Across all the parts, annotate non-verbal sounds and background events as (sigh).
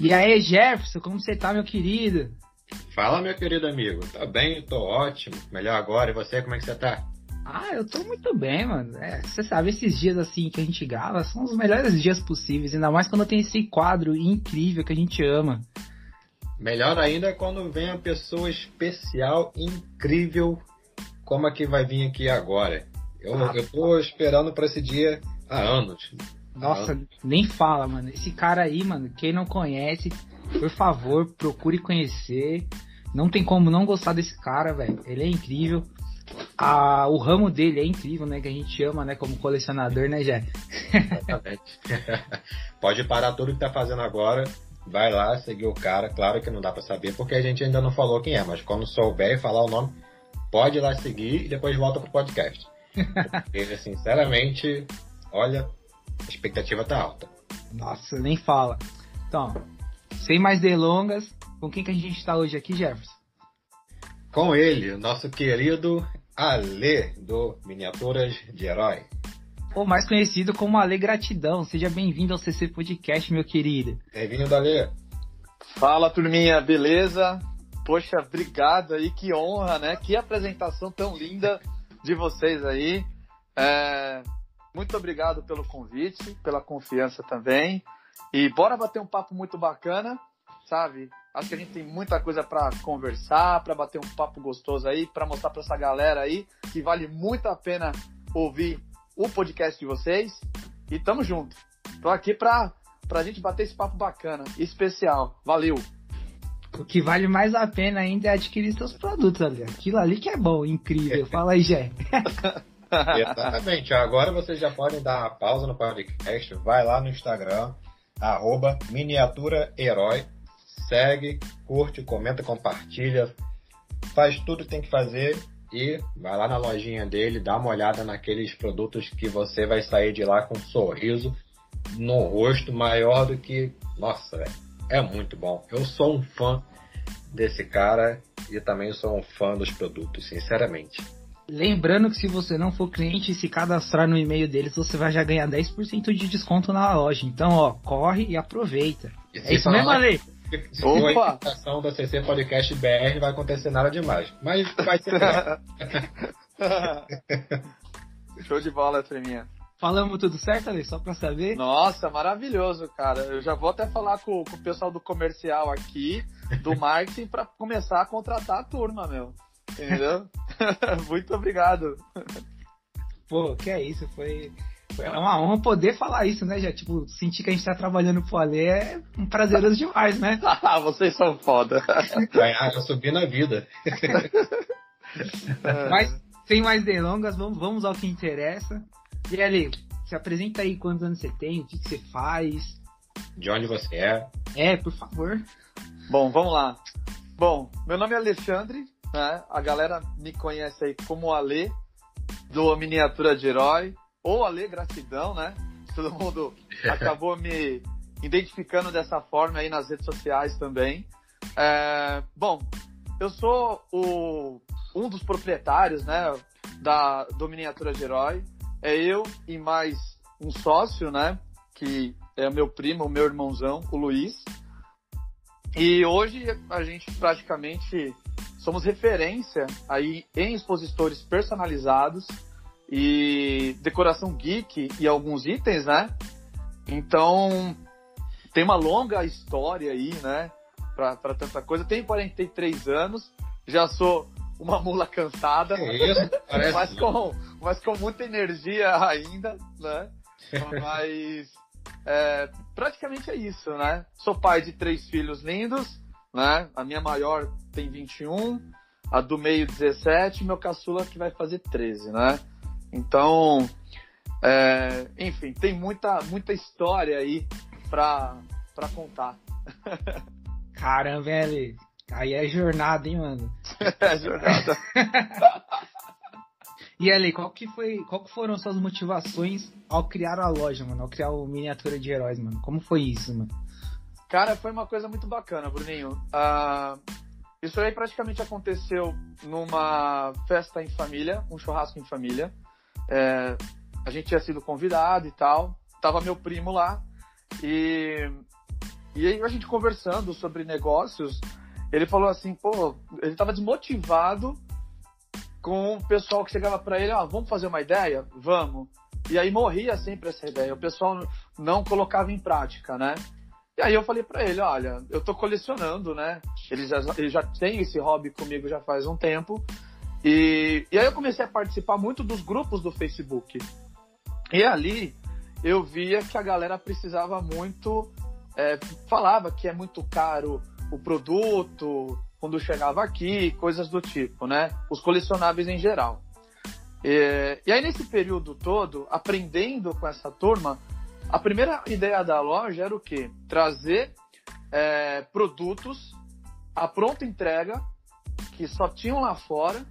E aí, Jefferson, como você tá, meu querido? Fala, meu querido amigo. Tá bem, tô ótimo. Melhor agora. E você, como é que você tá? Ah, eu tô muito bem, mano. É, você sabe, esses dias assim que a gente grava são os melhores dias possíveis, ainda mais quando tem esse quadro incrível que a gente ama. Melhor ainda é quando vem uma pessoa especial, incrível, como a que vai vir aqui agora. Eu, ah, eu tô esperando pra esse dia há anos. Nossa, anos. nem fala, mano. Esse cara aí, mano, quem não conhece, por favor, procure conhecer. Não tem como não gostar desse cara, velho. Ele é incrível. Ah, o ramo dele é incrível, né? Que a gente ama, né? Como colecionador, né, Jé? Exatamente. (laughs) Pode parar tudo que tá fazendo agora vai lá seguir o cara. Claro que não dá para saber porque a gente ainda não falou quem é, mas quando souber e falar o nome, pode ir lá seguir e depois volta pro podcast. (laughs) Porque, sinceramente, olha, a expectativa tá alta. Nossa, nem fala. Então, sem mais delongas, com quem que a gente está hoje aqui, Jefferson? Com ele, nosso querido Ale, do Miniaturas de Herói ou mais conhecido como Ale Gratidão. Seja bem-vindo ao CC Podcast, meu querido. Bem-vindo, Ale. Fala, turminha, beleza? Poxa, obrigado aí, que honra, né? Que apresentação tão linda de vocês aí. É... Muito obrigado pelo convite, pela confiança também. E bora bater um papo muito bacana, sabe? Acho que a gente tem muita coisa para conversar, para bater um papo gostoso aí, para mostrar para essa galera aí que vale muito a pena ouvir o podcast de vocês e tamo junto. Tô aqui pra, pra gente bater esse papo bacana, especial. Valeu! O que vale mais a pena ainda é adquirir seus produtos ali. Aquilo ali que é bom, incrível. (laughs) Fala aí, Jé. (laughs) (laughs) Exatamente. Agora vocês já podem dar uma pausa no podcast. Vai lá no Instagram, arroba. Segue, curte, comenta, compartilha. Faz tudo que tem que fazer e vai lá na lojinha dele, dá uma olhada naqueles produtos que você vai sair de lá com um sorriso no rosto maior do que. Nossa, véio, é muito bom. Eu sou um fã desse cara e também sou um fã dos produtos, sinceramente. Lembrando que se você não for cliente e se cadastrar no e-mail deles, você vai já ganhar 10% de desconto na loja. Então, ó, corre e aproveita. E é isso mesmo, Ale? Se for a implementação da CC Podcast BR, não vai acontecer nada demais. Mas vai ser (laughs) Show de bola, Treminha. Falamos tudo certo, Ali? Só pra saber? Nossa, maravilhoso, cara. Eu já vou até falar com, com o pessoal do comercial aqui, do (laughs) marketing, pra começar a contratar a turma, meu. Entendeu? (laughs) Muito obrigado. Pô, que é isso, foi é uma honra poder falar isso, né? Já, tipo, sentir que a gente tá trabalhando pro Ale é um prazeroso demais, né? (laughs) Ah, vocês são foda. Ganhar, (laughs) já subi na vida. Mas, sem mais delongas, vamos, vamos ao que interessa. E Ale, se apresenta aí quantos anos você tem, o que, que você faz. De onde você é. É, por favor. Bom, vamos lá. Bom, meu nome é Alexandre, né? A galera me conhece aí como Ale, do Miniatura de Herói ou a ler gratidão, né? (laughs) Todo mundo acabou me identificando dessa forma aí nas redes sociais também. É, bom, eu sou o, um dos proprietários, né, da do Miniatura de Herói. É eu e mais um sócio, né, que é meu primo, meu irmãozão, o Luiz. E hoje a gente praticamente somos referência aí em expositores personalizados e decoração geek e alguns itens, né? Então, tem uma longa história aí, né? Pra tanta coisa. Tenho 43 anos, já sou uma mula cansada, isso, (laughs) mas, com, mas com muita energia ainda, né? Mas é, praticamente é isso, né? Sou pai de três filhos lindos, né? A minha maior tem 21, a do meio 17 e meu caçula que vai fazer 13, né? Então, é, enfim, tem muita, muita história aí pra, pra contar. (laughs) Caramba, velho. Aí é jornada, hein, mano? (laughs) é jornada. (laughs) e ali, qual que foi, qual que foram suas motivações ao criar a loja, mano? Ao criar o miniatura de heróis, mano? Como foi isso, mano? Cara, foi uma coisa muito bacana, Bruninho. Uh, isso aí praticamente aconteceu numa festa em família, um churrasco em família. É, a gente tinha sido convidado e tal. Tava meu primo lá. E E aí a gente conversando sobre negócios, ele falou assim, pô, ele tava desmotivado com o pessoal que chegava para ele, ó, ah, vamos fazer uma ideia? Vamos. E aí morria sempre essa ideia, o pessoal não colocava em prática, né? E aí eu falei para ele, olha, eu tô colecionando, né? Ele já, ele já tem esse hobby comigo já faz um tempo. E, e aí eu comecei a participar muito dos grupos do Facebook. E ali eu via que a galera precisava muito, é, falava que é muito caro o produto, quando chegava aqui, coisas do tipo, né? Os colecionáveis em geral. E, e aí nesse período todo, aprendendo com essa turma, a primeira ideia da loja era o quê? Trazer é, produtos à pronta entrega que só tinham lá fora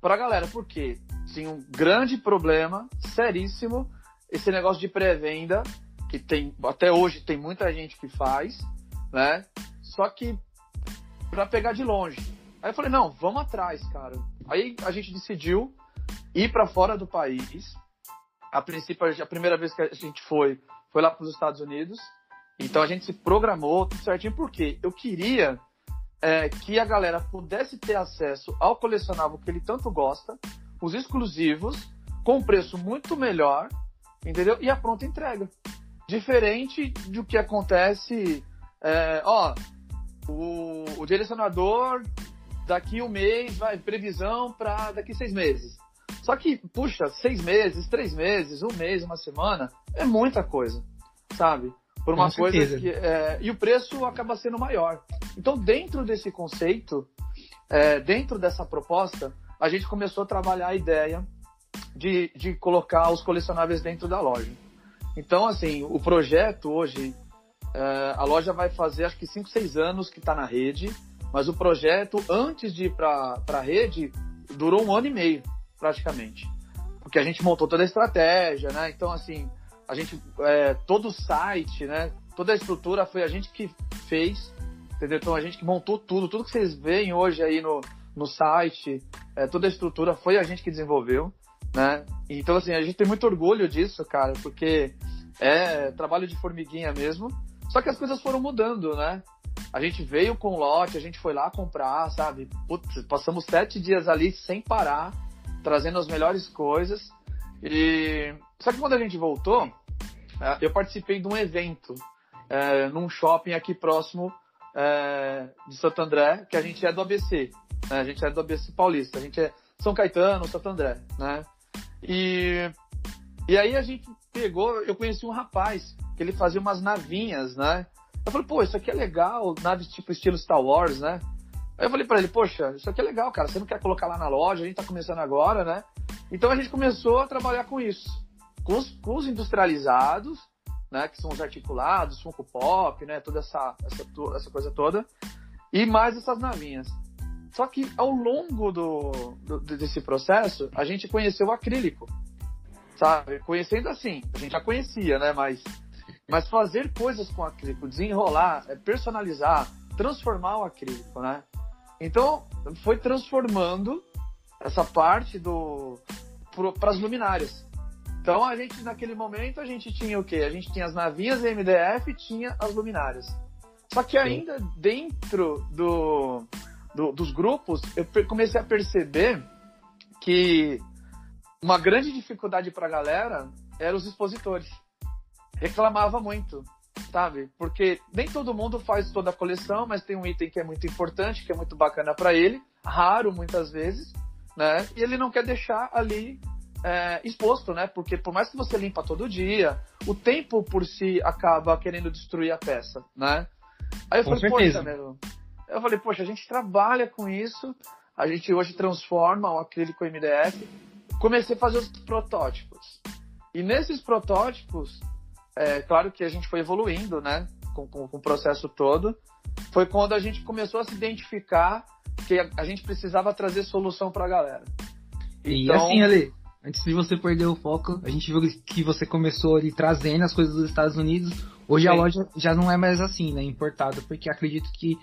para a galera, porque tinha um grande problema, seríssimo, esse negócio de pré-venda, que tem até hoje tem muita gente que faz, né? Só que para pegar de longe. Aí eu falei, não, vamos atrás, cara. Aí a gente decidiu ir para fora do país. A princípio, a primeira vez que a gente foi, foi lá para os Estados Unidos. Então a gente se programou tudo certinho, porque eu queria é, que a galera pudesse ter acesso ao colecionável que ele tanto gosta, os exclusivos, com preço muito melhor, entendeu? E a pronta entrega. Diferente do que acontece, é, ó, o, o direcionador daqui um mês, vai, previsão para daqui seis meses. Só que, puxa, seis meses, três meses, um mês, uma semana, é muita coisa, sabe? por uma Com coisa certeza. que. É, e o preço acaba sendo maior. Então, dentro desse conceito, é, dentro dessa proposta, a gente começou a trabalhar a ideia de, de colocar os colecionáveis dentro da loja. Então, assim, o projeto hoje, é, a loja vai fazer acho que 5, 6 anos que está na rede, mas o projeto, antes de ir para a rede, durou um ano e meio, praticamente. Porque a gente montou toda a estratégia, né? Então, assim, a gente, é, todo o site, né? Toda a estrutura foi a gente que fez, entendeu? Então a gente que montou tudo, tudo que vocês veem hoje aí no, no site, é, toda a estrutura foi a gente que desenvolveu, né? Então assim, a gente tem muito orgulho disso, cara, porque é trabalho de formiguinha mesmo. Só que as coisas foram mudando, né? A gente veio com lote, a gente foi lá comprar, sabe? Putz, passamos sete dias ali sem parar, trazendo as melhores coisas. E só que quando a gente voltou, é, eu participei de um evento é, num shopping aqui próximo é, de Santo André, que a gente é do ABC. Né? A gente é do ABC Paulista. A gente é São Caetano, Santo André, né? E, e aí a gente pegou, eu conheci um rapaz que ele fazia umas navinhas, né? Eu falei, pô, isso aqui é legal, naves tipo estilo Star Wars, né? Aí eu falei para ele, poxa, isso aqui é legal, cara. Você não quer colocar lá na loja? A gente tá começando agora, né? Então a gente começou a trabalhar com isso, com os, com os industrializados, né, que são os articulados, Funko Pop, né, toda essa, essa, essa coisa toda, e mais essas navinhas. Só que ao longo do, do, desse processo, a gente conheceu o acrílico, sabe? Conhecendo assim, a gente já conhecia, né? Mas, mas fazer coisas com acrílico, desenrolar, é, personalizar, transformar o acrílico, né? Então, foi transformando essa parte do para as luminárias. Então a gente naquele momento a gente tinha o quê? A gente tinha as navinhas MDF e tinha as luminárias. Só que ainda Sim. dentro do, do, dos grupos eu comecei a perceber que uma grande dificuldade para a galera eram os expositores. Reclamava muito, sabe? Porque nem todo mundo faz toda a coleção, mas tem um item que é muito importante, que é muito bacana para ele, raro muitas vezes, né? E ele não quer deixar ali é, exposto, né? Porque por mais que você limpa todo dia, o tempo por si acaba querendo destruir a peça, né? Aí eu com falei, certeza. poxa, meu, eu falei, poxa, a gente trabalha com isso, a gente hoje transforma o acrílico MDF. Comecei a fazer os protótipos. E nesses protótipos, é claro que a gente foi evoluindo, né? Com, com, com o processo todo. Foi quando a gente começou a se identificar que a gente precisava trazer solução para a galera. E então, assim, Ali, antes de você perder o foco, a gente viu que você começou ali trazendo as coisas dos Estados Unidos. Hoje Sim. a loja já não é mais assim, né? Importada, porque acredito que,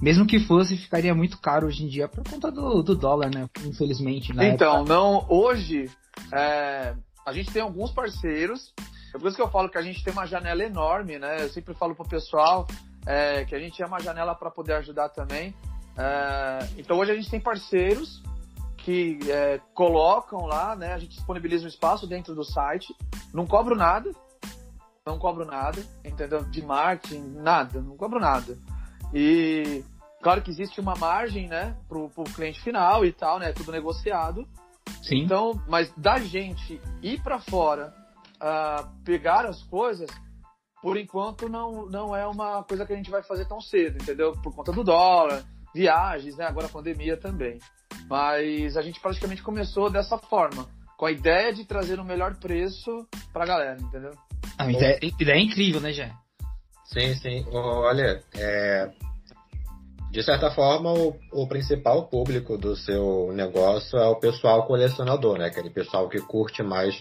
mesmo que fosse, ficaria muito caro hoje em dia por conta do, do dólar, né? Infelizmente. então, época. não, hoje é, a gente tem alguns parceiros É por isso que eu falo que a gente tem uma janela enorme, né? Eu sempre falo pro pessoal é, que a gente é uma janela para poder ajudar também. É, então hoje a gente tem parceiros que é, colocam lá, né? A gente disponibiliza um espaço dentro do site, não cobro nada, não cobro nada, entendeu? De marketing, nada, não cobro nada. E claro que existe uma margem, né, pro, pro cliente final e tal, né? Tudo negociado. Sim. Então, mas da gente ir para fora, uh, pegar as coisas, por enquanto não, não é uma coisa que a gente vai fazer tão cedo, entendeu? Por conta do dólar, viagens, né? Agora a pandemia também. Mas a gente praticamente começou dessa forma, com a ideia de trazer o melhor preço pra galera, entendeu? A ideia, a ideia é incrível, né, Jé? Sim, sim. Olha, é, de certa forma, o, o, principal público do seu negócio é o pessoal colecionador, né? Aquele pessoal que curte mais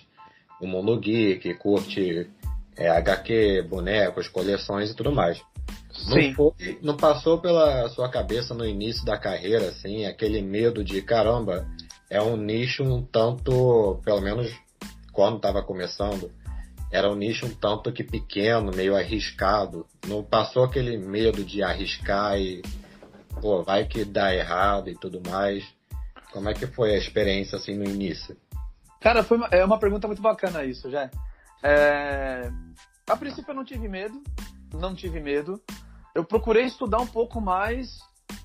o mundo geek, curte é, HQ, bonecos, coleções e tudo mais. Sim. Não, foi, não passou pela sua cabeça no início da carreira, assim, aquele medo de caramba, é um nicho um tanto, pelo menos quando estava começando, era um nicho um tanto que pequeno, meio arriscado. Não passou aquele medo de arriscar e, pô, vai que dá errado e tudo mais. Como é que foi a experiência assim no início? Cara, foi uma, é uma pergunta muito bacana isso, já. É... A princípio eu não tive medo, não tive medo. Eu procurei estudar um pouco mais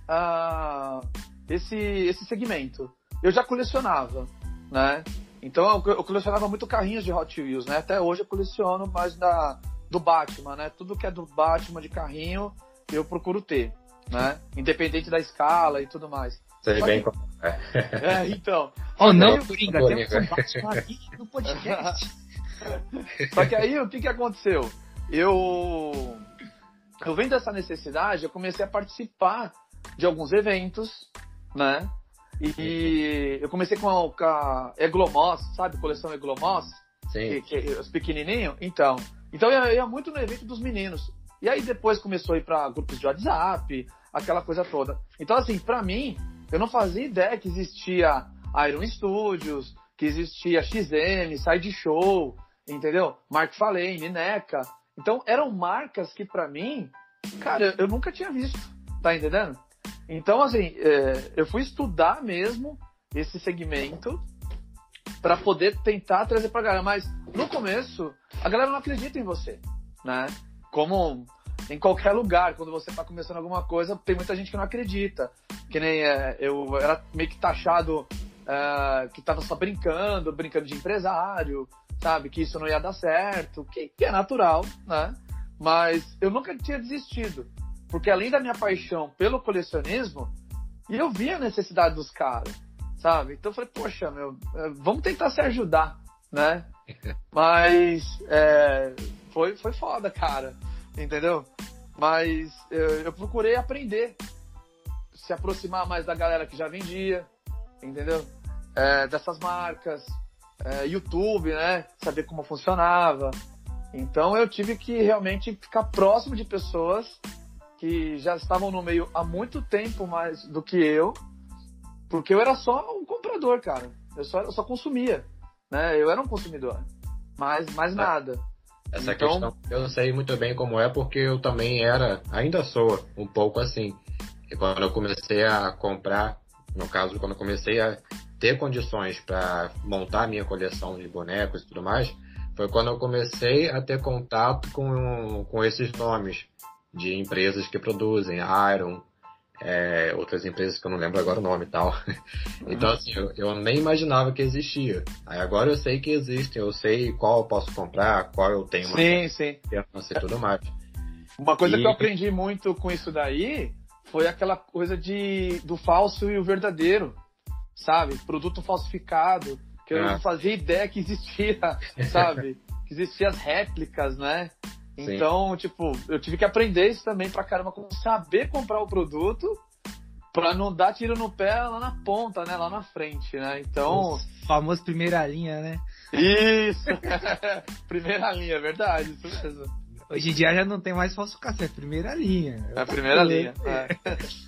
uh, esse, esse segmento. Eu já colecionava, né? Então eu, eu, colecionava muito carrinhos de Hot Wheels, né? Até hoje eu coleciono mais da, do Batman, né? Tudo que é do Batman de carrinho eu procuro ter, né? Independente da escala e tudo mais. Sei bem que... é. é. então. Oh, não, Coringa, temos um Batman aqui no podcast. (laughs) Só que aí o que, que aconteceu? Eu, eu vendo essa necessidade, eu comecei a participar de alguns eventos, né? E eu comecei com a, com a Eglomoss, sabe? Coleção Eglomoss. Sim. Que, que, os pequenininhos. Então, então eu ia muito no evento dos meninos. E aí depois começou a ir para grupos de WhatsApp, aquela coisa toda. Então, assim, para mim, eu não fazia ideia que existia Iron Studios, que existia XM, Side Show, entendeu? Mark Falei, Neca. Então eram marcas que para mim, cara, eu nunca tinha visto, tá entendendo? Então assim, é, eu fui estudar mesmo esse segmento para poder tentar trazer pra galera. Mas no começo, a galera não acredita em você, né? Como em qualquer lugar, quando você tá começando alguma coisa, tem muita gente que não acredita. Que nem é, eu era meio que taxado é, que tava só brincando, brincando de empresário, sabe? Que isso não ia dar certo, que, que é natural, né? Mas eu nunca tinha desistido. Porque além da minha paixão pelo colecionismo, eu via a necessidade dos caras, sabe? Então eu falei, poxa, meu, é, vamos tentar se ajudar, né? (laughs) Mas é, foi, foi foda, cara, entendeu? Mas eu, eu procurei aprender, se aproximar mais da galera que já vendia, entendeu? É, dessas marcas, é, YouTube, né? Saber como funcionava. Então eu tive que realmente ficar próximo de pessoas que já estavam no meio há muito tempo mais do que eu, porque eu era só um comprador, cara. Eu só, eu só consumia, né? Eu era um consumidor, mas mais é. nada. Essa então... questão eu sei muito bem como é, porque eu também era, ainda sou um pouco assim. E quando eu comecei a comprar, no caso, quando eu comecei a ter condições para montar minha coleção de bonecos e tudo mais, foi quando eu comecei a ter contato com, com esses nomes de empresas que produzem, Iron, é, outras empresas que eu não lembro agora o nome e tal. (laughs) então, assim, eu, eu, nem imaginava que existia. Aí agora eu sei que existem, eu sei qual eu posso comprar, qual eu tenho sim, sim. e tudo mais. Uma coisa e... que eu aprendi muito com isso daí foi aquela coisa de do falso e o verdadeiro sabe? Produto falsificado, que eu não é. fazia ideia que existia, (laughs) sabe? que existiam as réplicas, né? Então, tipo, eu tive que aprender isso também pra caramba, como saber comprar o produto pra não dar tiro no pé lá na ponta, né? Lá na frente, né? Então. Famoso primeira linha, né? Isso! (laughs) primeira linha, é verdade, isso mesmo. Hoje em dia já não tem mais falsificação, é primeira linha. É a primeira linha. É.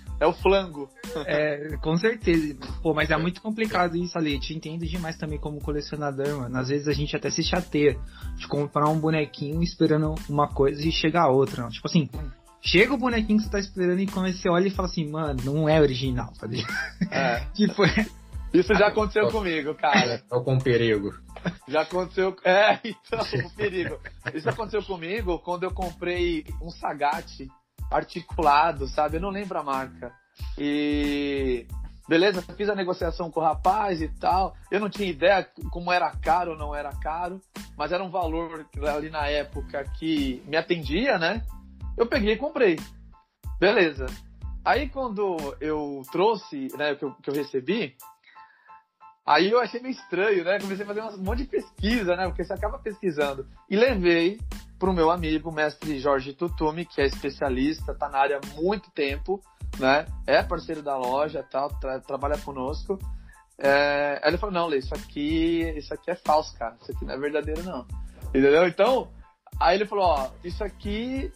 (laughs) É o flango. É, com certeza. Pô, mas é muito complicado isso ali. Te entendo demais também como colecionador, mano. Às vezes a gente até se chateia de comprar um bonequinho esperando uma coisa e chegar a outra. Tipo assim, chega o bonequinho que você tá esperando e quando você olha e fala assim, mano, não é original, tá ligado? É. (laughs) tipo, é... Isso já aconteceu comigo, cara. Ou com perigo. Já aconteceu. É, então, (laughs) o perigo. Isso aconteceu comigo quando eu comprei um Sagat articulado, sabe? Eu não lembro a marca. E beleza, fiz a negociação com o rapaz e tal. Eu não tinha ideia como era caro ou não era caro, mas era um valor ali na época que me atendia, né? Eu peguei e comprei. Beleza. Aí quando eu trouxe, né, que eu, que eu recebi, aí eu achei meio estranho, né? Comecei a fazer um monte de pesquisa, né? Porque você acaba pesquisando. E levei para o meu amigo, mestre Jorge Tutumi, que é especialista, está na área há muito tempo, né? É parceiro da loja, tal, tra trabalha conosco. É... Ele falou, não, Lê, isso aqui, isso aqui é falso, cara. Isso aqui não é verdadeiro, não. Entendeu? Então, aí ele falou, ó, isso aqui,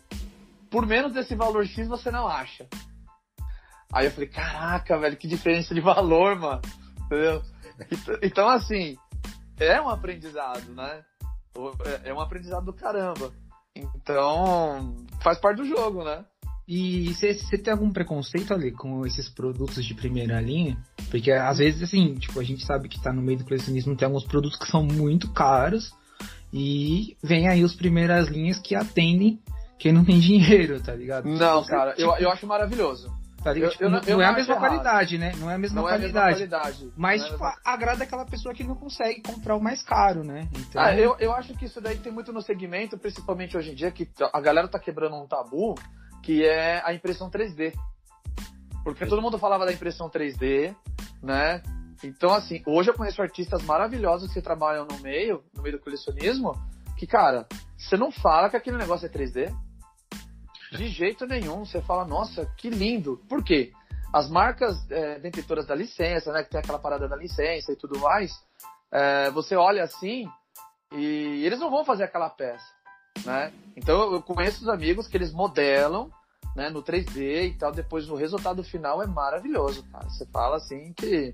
por menos desse valor X, você não acha. Aí eu falei, caraca, velho, que diferença de valor, mano. Entendeu? Então, assim, é um aprendizado, né? É, é um aprendizado do caramba. Então, faz parte do jogo, né? E você tem algum preconceito ali com esses produtos de primeira linha? Porque às vezes, assim, tipo, a gente sabe que tá no meio do colecionismo, tem alguns produtos que são muito caros e vem aí os primeiras linhas que atendem quem não tem (laughs) dinheiro, tá ligado? Não, cara, eu, eu acho maravilhoso. Tá ligado? Tipo, eu, não, não é a mesma qualidade, né? Não é a mesma, não qualidade. É a mesma qualidade. Mas, é tipo, mesma... agrada aquela pessoa que não consegue comprar o mais caro, né? Então... Ah, eu, eu acho que isso daí tem muito no segmento, principalmente hoje em dia, que a galera tá quebrando um tabu, que é a impressão 3D. Porque todo mundo falava da impressão 3D, né? Então, assim, hoje eu conheço artistas maravilhosos que trabalham no meio, no meio do colecionismo, que, cara, você não fala que aquele negócio é 3D. De jeito nenhum. Você fala, nossa, que lindo. Por quê? As marcas é, detentoras da licença, né, que tem aquela parada da licença e tudo mais, é, você olha assim e eles não vão fazer aquela peça, né? Então eu conheço os amigos que eles modelam, né, no 3D e tal, depois o resultado final é maravilhoso, cara. Você fala assim que,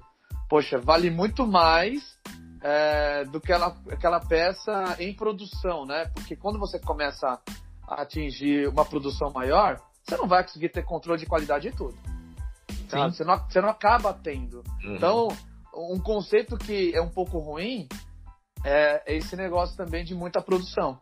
poxa, vale muito mais é, do que aquela, aquela peça em produção, né? Porque quando você começa atingir uma produção maior, você não vai conseguir ter controle de qualidade de tudo. Você, não, você não acaba tendo. Uhum. Então, um conceito que é um pouco ruim é, esse negócio também de muita produção.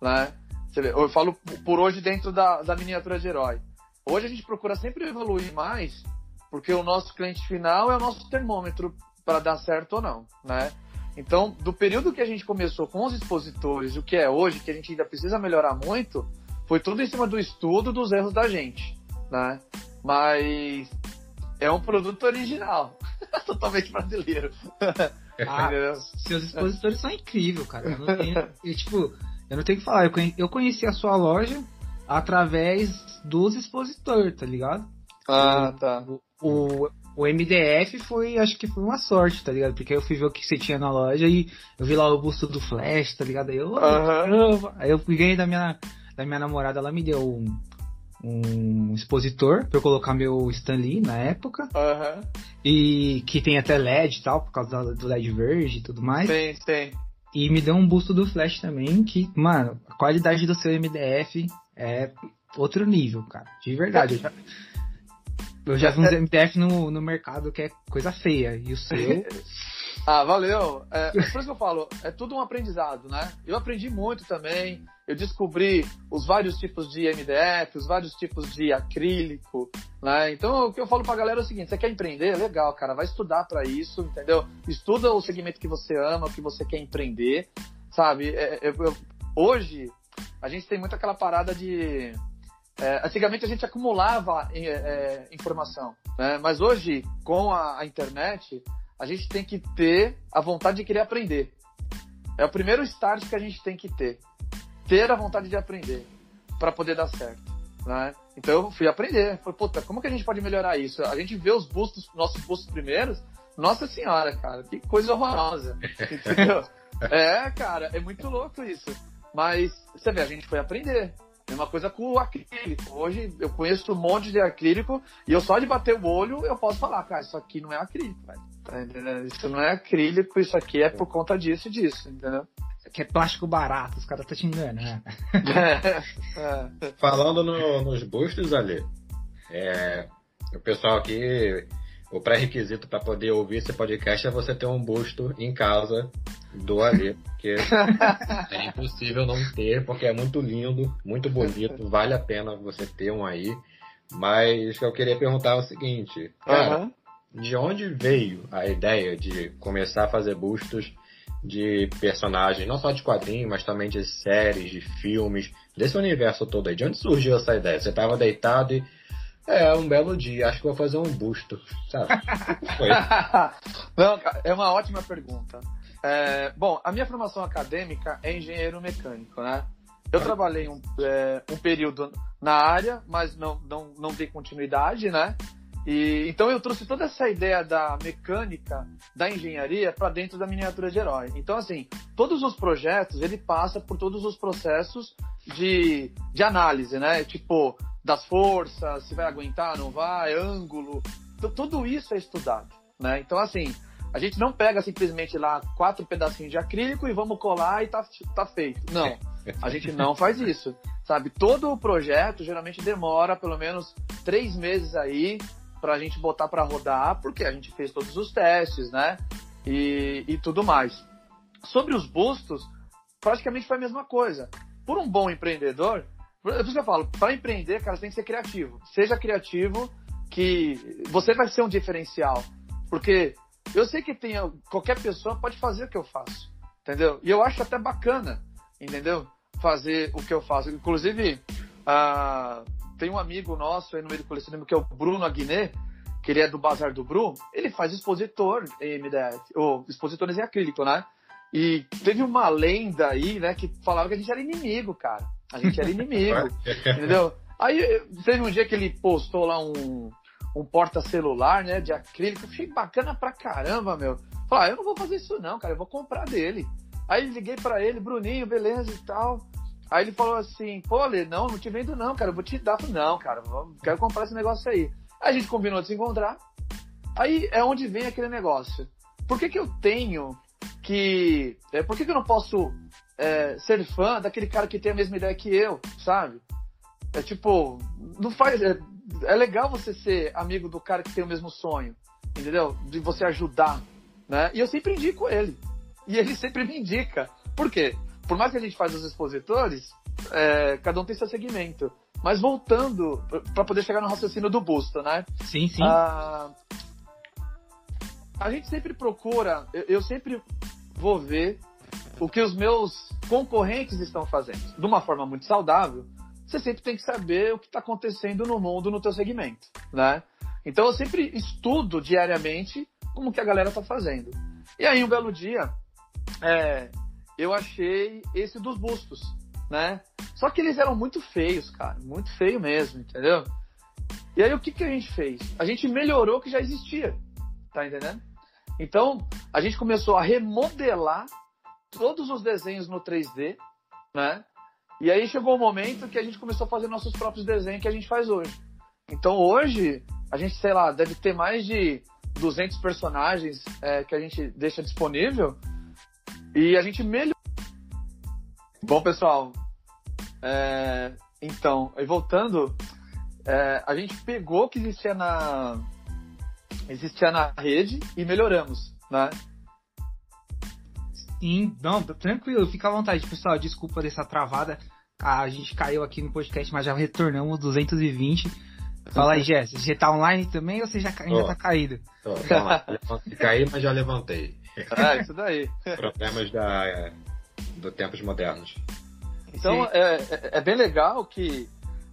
Né? Eu falo por hoje dentro da, da miniatura de herói. Hoje a gente procura sempre evoluir mais, porque o nosso cliente final é o nosso termômetro para dar certo ou não, né? Então, do período que a gente começou com os expositores, o que é hoje, que a gente ainda precisa melhorar muito, foi tudo em cima do estudo dos erros da gente, né? Mas é um produto original, (laughs) totalmente brasileiro. (laughs) Ah, seus expositores são incríveis, cara. Eu não tenho, eu, tipo, eu não tenho que falar. Eu, conheci, a sua loja através dos expositores, tá ligado? Ah, tá. O, o, o MDF foi, acho que foi uma sorte, tá ligado? Porque eu fui ver o que você tinha na loja e eu vi lá o busto do Flash, tá ligado? Aí eu, uhum. aí eu ganhei da minha, da minha namorada, ela me deu um, um expositor pra eu colocar meu Stanley na época. Uhum. E que tem até LED e tal, por causa do LED verde e tudo mais. Tem, tem. E me deu um busto do Flash também, que, mano, a qualidade do seu MDF é outro nível, cara. De verdade. Eu já, eu já vi uns MDF no, no mercado que é coisa feia. E o seu. (laughs) ah, valeu. É, por isso que eu falo, é tudo um aprendizado, né? Eu aprendi muito também. Eu descobri os vários tipos de MDF, os vários tipos de acrílico, né? Então, o que eu falo pra galera é o seguinte: você quer empreender? Legal, cara, vai estudar para isso, entendeu? Estuda o segmento que você ama, o que você quer empreender, sabe? É, é, eu, hoje, a gente tem muito aquela parada de é, antigamente a gente acumulava é, é, informação, né? mas hoje, com a, a, internet, a gente tem que ter a vontade de querer aprender. É o primeiro start que a gente tem que ter. Ter a vontade de aprender para poder dar certo. Né? Então eu fui aprender. Falei, puta, como que a gente pode melhorar isso? A gente vê os bustos, nossos bustos primeiros, nossa senhora, cara, que coisa horrorosa. (laughs) Entendeu? é, cara, é muito louco isso. Mas você vê, a gente foi aprender Mesma coisa com o acrílico. Hoje eu conheço um monte de acrílico e eu só de bater o olho eu posso falar, cara, isso aqui não é acrílico, velho. Tá entendendo? Isso não é acrílico, isso aqui é por conta disso e disso, entendeu? Que é plástico barato, os caras estão tá te enganando. (laughs) É, é. Falando no, nos bustos ali, é, o pessoal aqui, o pré-requisito para poder ouvir esse podcast é você ter um busto em casa do Ali, porque (laughs) é impossível não ter, porque é muito lindo, muito bonito, vale a pena você ter um aí. Mas eu queria perguntar o seguinte, cara, uhum. de onde veio a ideia de começar a fazer bustos de personagens, não só de quadrinhos, mas também de séries, de filmes, desse universo todo aí? De onde surgiu essa ideia? Você estava deitado e é, um belo dia, acho que vou fazer um busto, sabe? (laughs) Foi. Não, é uma ótima pergunta. É, bom, a minha formação acadêmica é engenheiro mecânico, né? Eu trabalhei um, é, um período na área, mas não, não, não dei continuidade, né? E, então eu trouxe toda essa ideia da mecânica, da engenharia para dentro da miniatura de herói. Então assim, todos os projetos ele passa por todos os processos de, de análise, né? Tipo das forças, se vai aguentar, não vai, ângulo, tudo isso é estudado, né? Então assim, a gente não pega simplesmente lá quatro pedacinhos de acrílico e vamos colar e tá, tá feito. Não, a gente não faz isso. Sabe, todo o projeto geralmente demora pelo menos três meses aí para a gente botar para rodar, porque a gente fez todos os testes, né? E, e tudo mais. Sobre os bustos, praticamente foi a mesma coisa. Por um bom empreendedor, por isso que eu falo, para empreender, cara, você tem que ser criativo. Seja criativo, que você vai ser um diferencial. Porque eu sei que tem qualquer pessoa pode fazer o que eu faço, entendeu? E eu acho até bacana, entendeu? Fazer o que eu faço. Inclusive, uh, tem um amigo nosso aí no meio do colecionismo que é o Bruno Aguiné, que ele é do Bazar do Bru. Ele faz expositor em MDF, ou expositores em acrílico, né? E teve uma lenda aí, né, que falava que a gente era inimigo, cara. A gente era inimigo, (laughs) entendeu? Aí teve um dia que ele postou lá um, um porta-celular, né, de acrílico. Achei bacana pra caramba, meu. Falei, ah, eu não vou fazer isso não, cara, eu vou comprar dele. Aí liguei para ele, Bruninho, beleza e tal. Aí ele falou assim, pô, Lê, não, não te vendo não, cara, eu vou te dar. Falei, não, cara, quero comprar esse negócio aí. Aí a gente combinou de se encontrar. Aí é onde vem aquele negócio. Por que que eu tenho que... É, por que que eu não posso é, ser fã daquele cara que tem a mesma ideia que eu, sabe? É tipo, não faz... É, é legal você ser amigo do cara que tem o mesmo sonho, entendeu? De você ajudar, né? E eu sempre indico ele. E ele (laughs) sempre me indica. Por quê? Por mais que a gente faça os expositores, é, cada um tem seu segmento. Mas voltando, para poder chegar no raciocínio do busto, né? Sim, sim. A, a gente sempre procura, eu, eu sempre vou ver o que os meus concorrentes estão fazendo. De uma forma muito saudável, você sempre tem que saber o que está acontecendo no mundo no teu segmento, né? Então eu sempre estudo diariamente como que a galera está fazendo. E aí um belo dia é, eu achei esse dos bustos, né? Só que eles eram muito feios, cara, muito feio mesmo, entendeu? E aí o que que a gente fez? A gente melhorou o que já existia, tá entendendo? Então a gente começou a remodelar todos os desenhos no 3D, né? E aí chegou o momento que a gente começou a fazer nossos próprios desenhos que a gente faz hoje. Então hoje, a gente, sei lá, deve ter mais de 200 personagens é, que a gente deixa disponível e a gente melhorou. Bom, pessoal, é, então, e voltando, é, a gente pegou o que existia na, existia na rede e melhoramos, né? Sim, não, tranquilo, fica à vontade, pessoal. Desculpa dessa travada. A gente caiu aqui no podcast, mas já retornamos 220. Fala aí, Jess, você tá online também ou você já ainda oh, tá caído? Tô, (laughs) Caí, mas já levantei. Ah, isso daí. (laughs) Problemas da, do tempos modernos. Então, é, é, é, bem legal que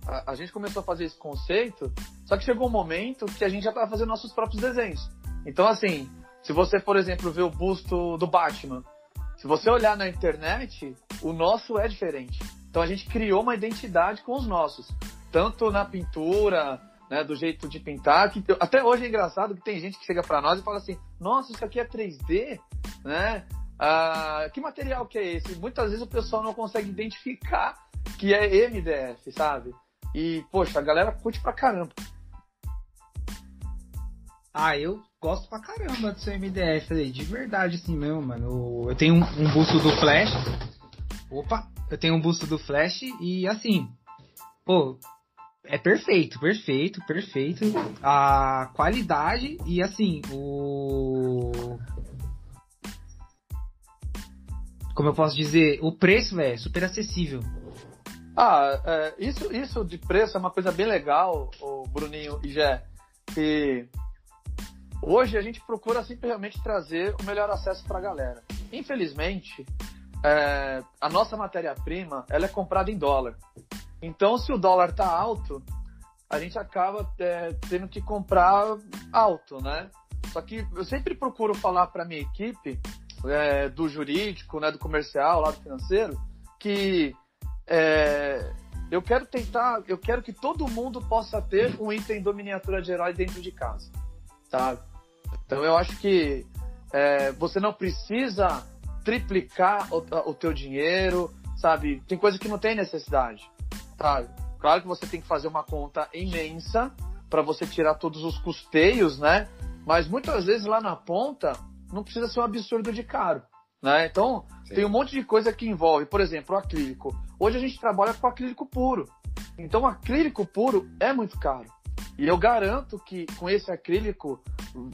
a, a, gente começou a fazer esse conceito, só que chegou um momento que a gente já tava fazendo nossos próprios desenhos. Então, assim, se você, por exemplo, vê o busto do Batman, se você olhar na internet, o nosso é diferente. Então a gente criou uma identidade com os nossos, tanto na pintura, né, do jeito de pintar, que até hoje é engraçado que tem gente que chega para nós e fala assim: "Nossa, isso aqui é 3D", né? ah, que material que é esse? Muitas vezes o pessoal não consegue identificar que é MDF, sabe? E, poxa, a galera curte pra caramba. Ah, eu gosto pra caramba do seu MDF aí, de verdade assim mesmo, mano. Eu tenho um, um busto do Flash. Opa, eu tenho um busto do Flash e assim, pô, é perfeito, perfeito, perfeito. A qualidade e assim, o. Como eu posso dizer, o preço, velho, é super acessível. Ah, é, isso, isso de preço é uma coisa bem legal, o Bruninho e Jé, que hoje a gente procura simplesmente trazer o melhor acesso para a galera. Infelizmente, é, a nossa matéria-prima ela é comprada em dólar. Então, se o dólar tá alto, a gente acaba é, tendo que comprar alto, né? Só que eu sempre procuro falar para minha equipe é, do jurídico, né, do comercial, lá do financeiro, que é, eu quero tentar, eu quero que todo mundo possa ter um item do miniatura de herói dentro de casa, tá? Então eu acho que é, você não precisa triplicar o, o teu dinheiro, sabe? Tem coisa que não tem necessidade, tá? Claro que você tem que fazer uma conta imensa para você tirar todos os custeios, né? Mas muitas vezes lá na ponta não precisa ser um absurdo de caro. Né? Então, Sim. tem um monte de coisa que envolve, por exemplo, o acrílico. Hoje a gente trabalha com acrílico puro. Então, acrílico puro é muito caro. E eu garanto que com esse acrílico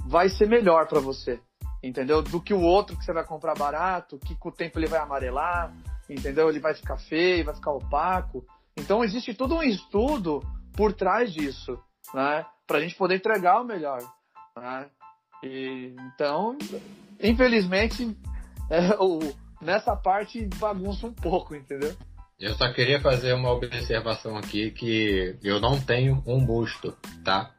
vai ser melhor para você, entendeu? Do que o outro que você vai comprar barato, que com o tempo ele vai amarelar, entendeu? Ele vai ficar feio, vai ficar opaco. Então, existe todo um estudo por trás disso, né? Para a gente poder entregar o melhor, né? E, então, infelizmente, (laughs) é, o, nessa parte bagunça um pouco, entendeu? Eu só queria fazer uma observação aqui que eu não tenho um busto, tá?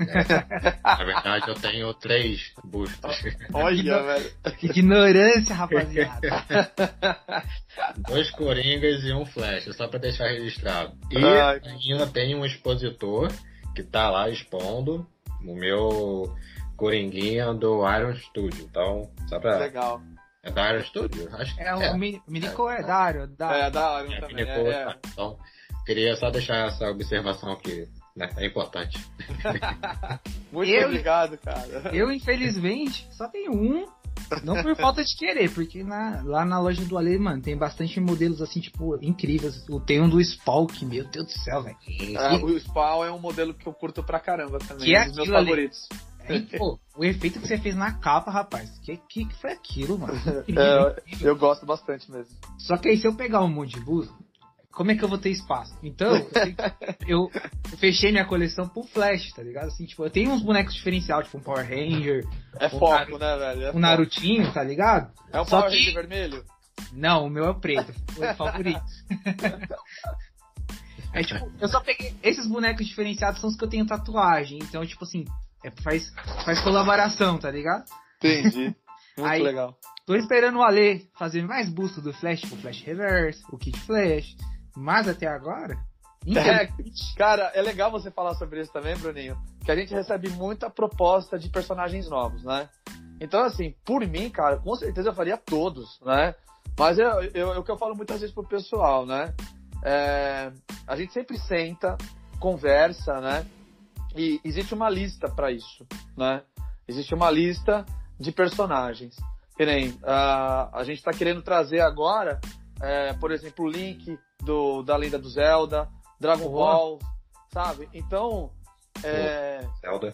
É, na verdade, eu tenho três bustos. Olha, velho. Que ignorância, rapaziada. (laughs) Dois coringas e um flash, só pra deixar registrado. E Ai. ainda tem um expositor que tá lá expondo o meu Coringuinha do Iron Studio. Então, só pra. Legal. É da Iron Studio? Acho que é. O é. Minico é, é da Iron. Da... É, da Iron é, também. Minico, é, tá. Então, queria só deixar essa observação aqui. Né? É importante. (laughs) Muito eu, obrigado, cara. Eu, infelizmente, só tenho um. Não por falta de querer, porque na, lá na loja do Ale, mano, tem bastante modelos assim, tipo, incríveis. Tem um do Spawn, que, meu Deus do céu, velho. É, o Spawn é um modelo que eu curto pra caramba também. Que é um dos meus favoritos. Ali pô, o efeito que você fez na capa, rapaz, que que, que foi aquilo, mano? (laughs) é, eu gosto bastante mesmo. Só que aí se eu pegar um monte de busto, como é que eu vou ter espaço? Então, eu, (laughs) eu, fechei minha coleção pro Flash, tá ligado? Assim, tipo, eu tenho uns bonecos diferenciais, tipo um Power Ranger. É um foco, Naruto, né, velho? É um Narutinho, tá ligado? É o Só Power que... Ranger vermelho? Não, o meu é o preto, foi o favorito. (laughs) É tipo, eu só peguei. Esses bonecos diferenciados são os que eu tenho tatuagem. Então, tipo assim, é, faz, faz colaboração, tá ligado? Entendi. (laughs) Muito Aí, legal. Tô esperando o Ale fazer mais busto do Flash, o Flash Reverse, o Kit Flash. Mas até agora. É, cara, é legal você falar sobre isso também, Bruninho. Que a gente recebe muita proposta de personagens novos, né? Então, assim, por mim, cara, com certeza eu faria todos, né? Mas é o que eu falo muitas vezes pro pessoal, né? É, a gente sempre senta, conversa, né? E existe uma lista para isso, né? Existe uma lista de personagens. Que nem uh, a gente está querendo trazer agora, é, por exemplo, o Link do, da Lenda do Zelda, Dragon uhum. Ball, sabe? Então, é, Zelda.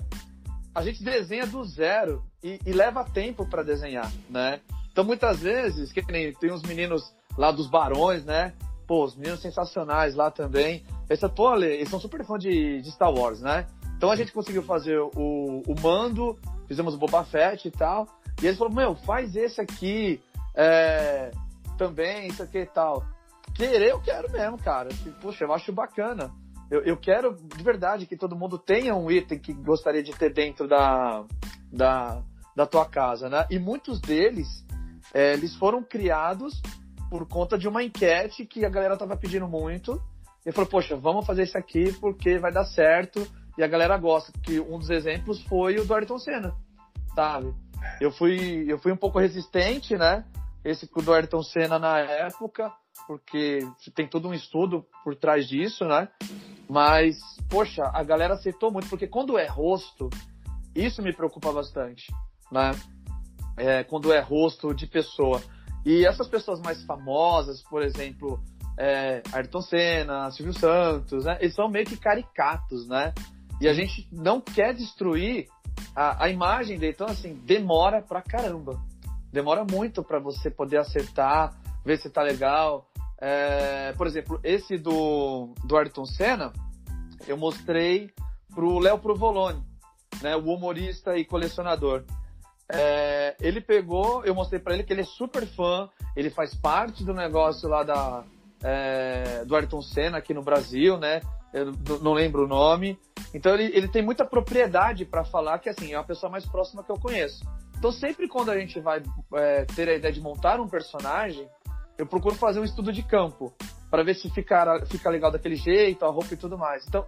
a gente desenha do zero e, e leva tempo para desenhar, né? Então, muitas vezes, que nem tem uns meninos lá dos Barões, né? Pô, os meninos sensacionais lá também. Esse, pô, eles são super fã de, de Star Wars, né? Então a gente conseguiu fazer o, o Mando, fizemos o Boba Fett e tal. E eles falaram, meu, faz esse aqui é, também, isso aqui e tal. Querer eu quero mesmo, cara. Puxa, eu acho bacana. Eu, eu quero de verdade que todo mundo tenha um item que gostaria de ter dentro da, da, da tua casa, né? E muitos deles, é, eles foram criados por conta de uma enquete que a galera tava pedindo muito. E falou, poxa, vamos fazer isso aqui porque vai dar certo e a galera gosta, porque um dos exemplos foi o do Ayrton Senna, sabe? Eu fui, eu fui um pouco resistente, né? esse do Ayrton Senna na época, porque tem todo um estudo por trás disso, né? Mas, poxa, a galera aceitou muito, porque quando é rosto, isso me preocupa bastante, né? É, quando é rosto de pessoa. E essas pessoas mais famosas, por exemplo, é, Ayrton Senna, Silvio Santos, né? Eles são meio que caricatos, né? E a gente não quer destruir a, a imagem dele. Então, assim, demora pra caramba. Demora muito para você poder acertar, ver se tá legal. É, por exemplo, esse do, do Ayrton Senna, eu mostrei pro Léo Provolone, né, o humorista e colecionador. É, ele pegou, eu mostrei para ele que ele é super fã, ele faz parte do negócio lá da, é, do Ayrton Senna aqui no Brasil, né? Eu não lembro o nome. Então ele, ele tem muita propriedade para falar que assim é a pessoa mais próxima que eu conheço. Então sempre quando a gente vai é, ter a ideia de montar um personagem, eu procuro fazer um estudo de campo para ver se fica, fica legal daquele jeito, a roupa e tudo mais. Então,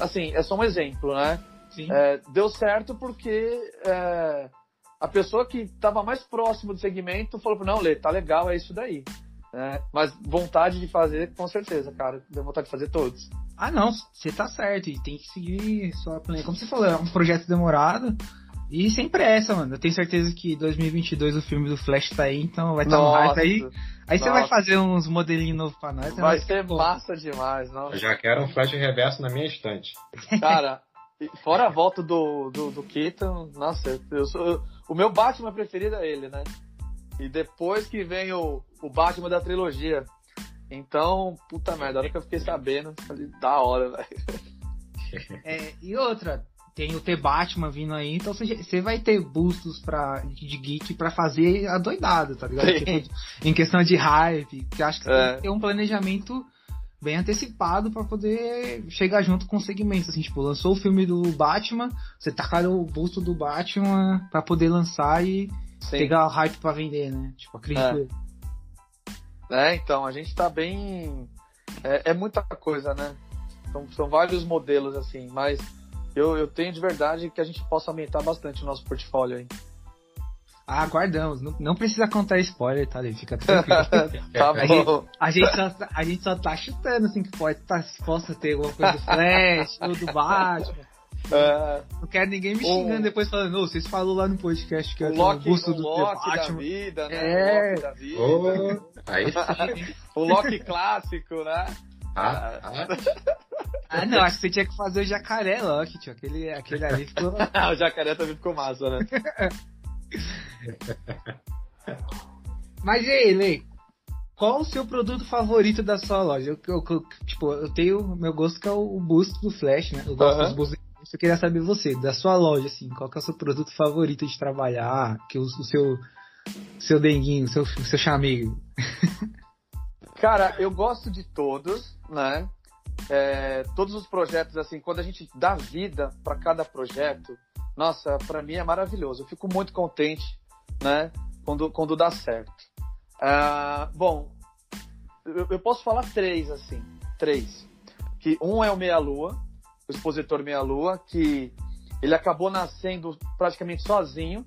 assim, é só um exemplo, né? É, deu certo porque é, a pessoa que estava mais próximo do segmento falou: não, Lê, tá legal, é isso daí. É, mas vontade de fazer, com certeza, cara. Deu vontade de fazer todos. Ah, não, você tá certo. E tem que seguir sua planejamento. Como você falou, é um projeto demorado. E sem pressa, mano. Eu tenho certeza que 2022 o filme do Flash tá aí, então vai estar tá no hype aí. Aí você vai fazer uns modelinhos novos pra nós. Vai, vai ser massa demais, não? Eu já quero um Flash reverso na minha estante. (laughs) Cara, fora a volta do, do, do Keaton, nossa, eu sou, eu, o meu Batman preferido é ele, né? E depois que vem o, o Batman da trilogia. Então, puta merda, a hora que eu fiquei sabendo, falei, da hora, velho. É, e outra, tem o T-Batman vindo aí, então você vai ter bustos pra, de geek pra fazer a doidada, tá ligado? Tipo, em questão de hype, que acho que é. tem que ter um planejamento bem antecipado para poder chegar junto com segmentos, assim, tipo, lançou o filme do Batman, você tacaram o busto do Batman para poder lançar e Sim. pegar o hype para vender, né? Tipo, acredito. É. é, então, a gente tá bem... É, é muita coisa, né? São, são vários modelos, assim, mas eu, eu tenho de verdade que a gente possa aumentar bastante o nosso portfólio aí. Ah, aguardamos. Não, não precisa contar spoiler, tá? Fica tranquilo. (laughs) tá bom. A gente, a, gente só, tá, a gente só tá chutando, assim, que pode tá, possa ter alguma coisa do Flash ou do Batman. É, não quero ninguém me xingando o... depois falando, oh, vocês falaram lá no podcast que é o Loki, o do Loki da vida, né? É. O Loki da vida. Oh, aí sim. o Loki clássico, né? Ah, ah. ah, não, acho que você tinha que fazer o jacaré Loki, tio. Aquele, aquele ali ficou. (laughs) o jacaré também ficou massa, né? (laughs) Mas e aí, Lei? Qual o seu produto favorito da sua loja? Eu, eu, eu tipo, eu tenho meu gosto que é o boost do Flash, né? Eu gosto dos boosts eu queria saber você, da sua loja, assim, qual que é o seu produto favorito de trabalhar, que o, o seu seu denguinho, seu, seu chamego. (laughs) Cara, eu gosto de todos, né? É, todos os projetos, assim, quando a gente dá vida para cada projeto, nossa, para mim é maravilhoso. Eu fico muito contente, né? Quando, quando dá certo. Ah, bom, eu, eu, posso falar três, assim. Três. Que um é o Meia Lua, o expositor Meia Lua, que ele acabou nascendo praticamente sozinho.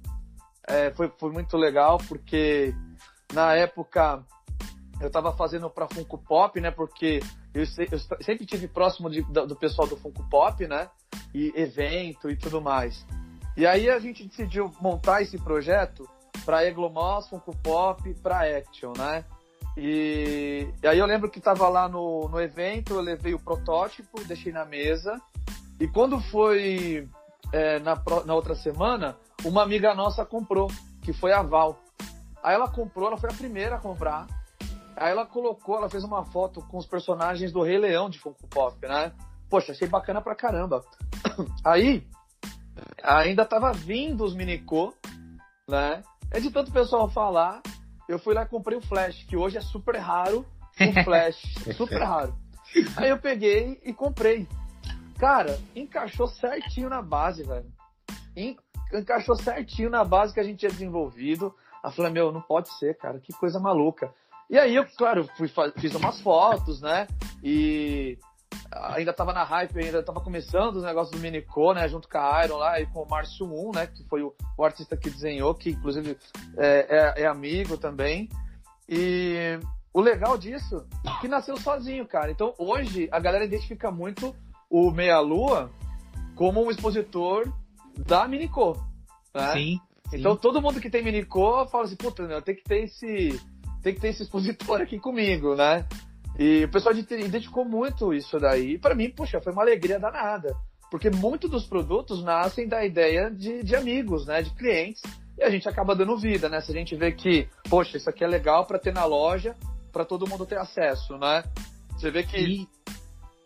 É, foi, foi muito legal, porque na época eu estava fazendo para Funko Pop, né? Porque eu, eu sempre tive próximo de, do, do pessoal do Funko Pop, né? E evento e tudo mais. E aí a gente decidiu montar esse projeto para Eglomoss, Funko Pop, para Action, né? E, e, aí eu lembro que estava lá no, no evento, eu levei o protótipo, deixei na mesa. E quando foi é, na, na outra semana, uma amiga nossa comprou, que foi a Val. Aí ela comprou, ela foi a primeira a comprar. Aí ela colocou, ela fez uma foto com os personagens do Rei Leão de Funko Pop, né? Poxa, achei bacana pra caramba. (clears throat) Aí ainda tava vindo os Minicô, né? É de tanto pessoal falar, eu fui lá e comprei o Flash, que hoje é super raro o Flash, (laughs) super raro. Aí eu peguei e comprei. Cara, encaixou certinho na base, velho. Encaixou certinho na base que a gente tinha desenvolvido. Aí falei, meu, não pode ser, cara, que coisa maluca. E aí eu, claro, fui, fiz umas fotos, né? E ainda tava na hype, ainda tava começando os negócios do Minicô, né? Junto com a Iron lá e com o Márcio 1, né? Que foi o, o artista que desenhou, que inclusive é, é, é amigo também. E o legal disso é que nasceu sozinho, cara. Então hoje a galera identifica muito o Meia Lua como um expositor da Minicô. Né? Sim. Então todo mundo que tem Minicô fala assim, puta, eu tenho que ter esse. Tem que ter esse expositor aqui comigo, né? E o pessoal identificou muito isso daí. Pra mim, puxa, foi uma alegria danada. Porque muitos dos produtos nascem da ideia de, de amigos, né? De clientes. E a gente acaba dando vida, né? Se a gente vê que, poxa, isso aqui é legal para ter na loja, para todo mundo ter acesso, né? Você vê que. E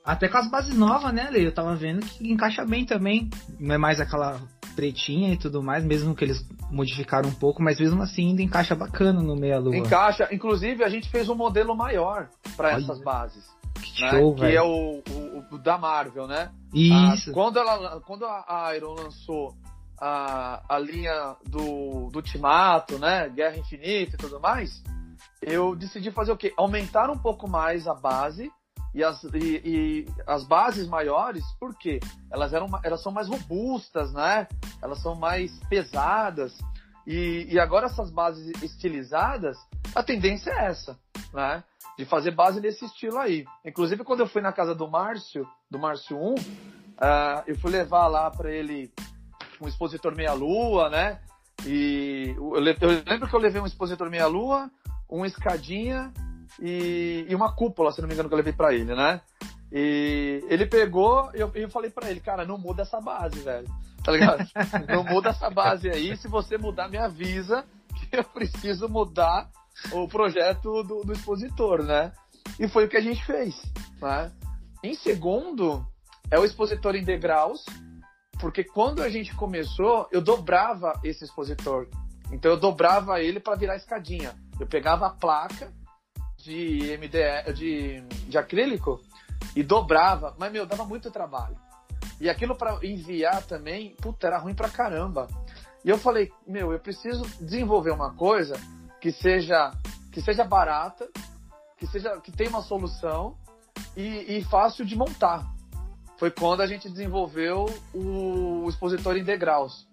até com as bases novas, né, Lei? Eu tava vendo que encaixa bem também. Não é mais aquela pretinha e tudo mais, mesmo que eles modificaram um pouco, mas mesmo assim ainda encaixa bacana no meia lua. Encaixa. Inclusive, a gente fez um modelo maior para essas bases. Que né? show, Que é o, o, o, da Marvel, né? Isso. Ah, quando, ela, quando a Iron lançou a, a linha do, do Ultimato, né? Guerra Infinita e tudo mais, eu decidi fazer o quê? Aumentar um pouco mais a base e as, e, e as bases maiores, por quê? Elas, eram, elas são mais robustas, né? Elas são mais pesadas. E, e agora essas bases estilizadas, a tendência é essa, né? De fazer base nesse estilo aí. Inclusive, quando eu fui na casa do Márcio, do Márcio 1, uh, ah, eu fui levar lá para ele um expositor meia-lua, né? E eu, eu lembro que eu levei um expositor meia-lua, uma escadinha e, e uma cúpula, se não me engano, que eu levei para ele, né? E ele pegou e eu, eu falei para ele, cara, não muda essa base, velho. Tá ligado? (laughs) não muda essa base aí. Se você mudar, me avisa que eu preciso mudar o projeto do, do expositor, né? E foi o que a gente fez, né? Em segundo, é o expositor em degraus, porque quando a gente começou, eu dobrava esse expositor. Então eu dobrava ele para virar escadinha. Eu pegava a placa de MDE, de, de acrílico e dobrava, mas meu, dava muito trabalho. E aquilo para enviar também, puta, era ruim pra caramba. E eu falei, meu, eu preciso desenvolver uma coisa que seja que seja barata, que seja que tenha uma solução e, e fácil de montar. Foi quando a gente desenvolveu o expositor em degraus,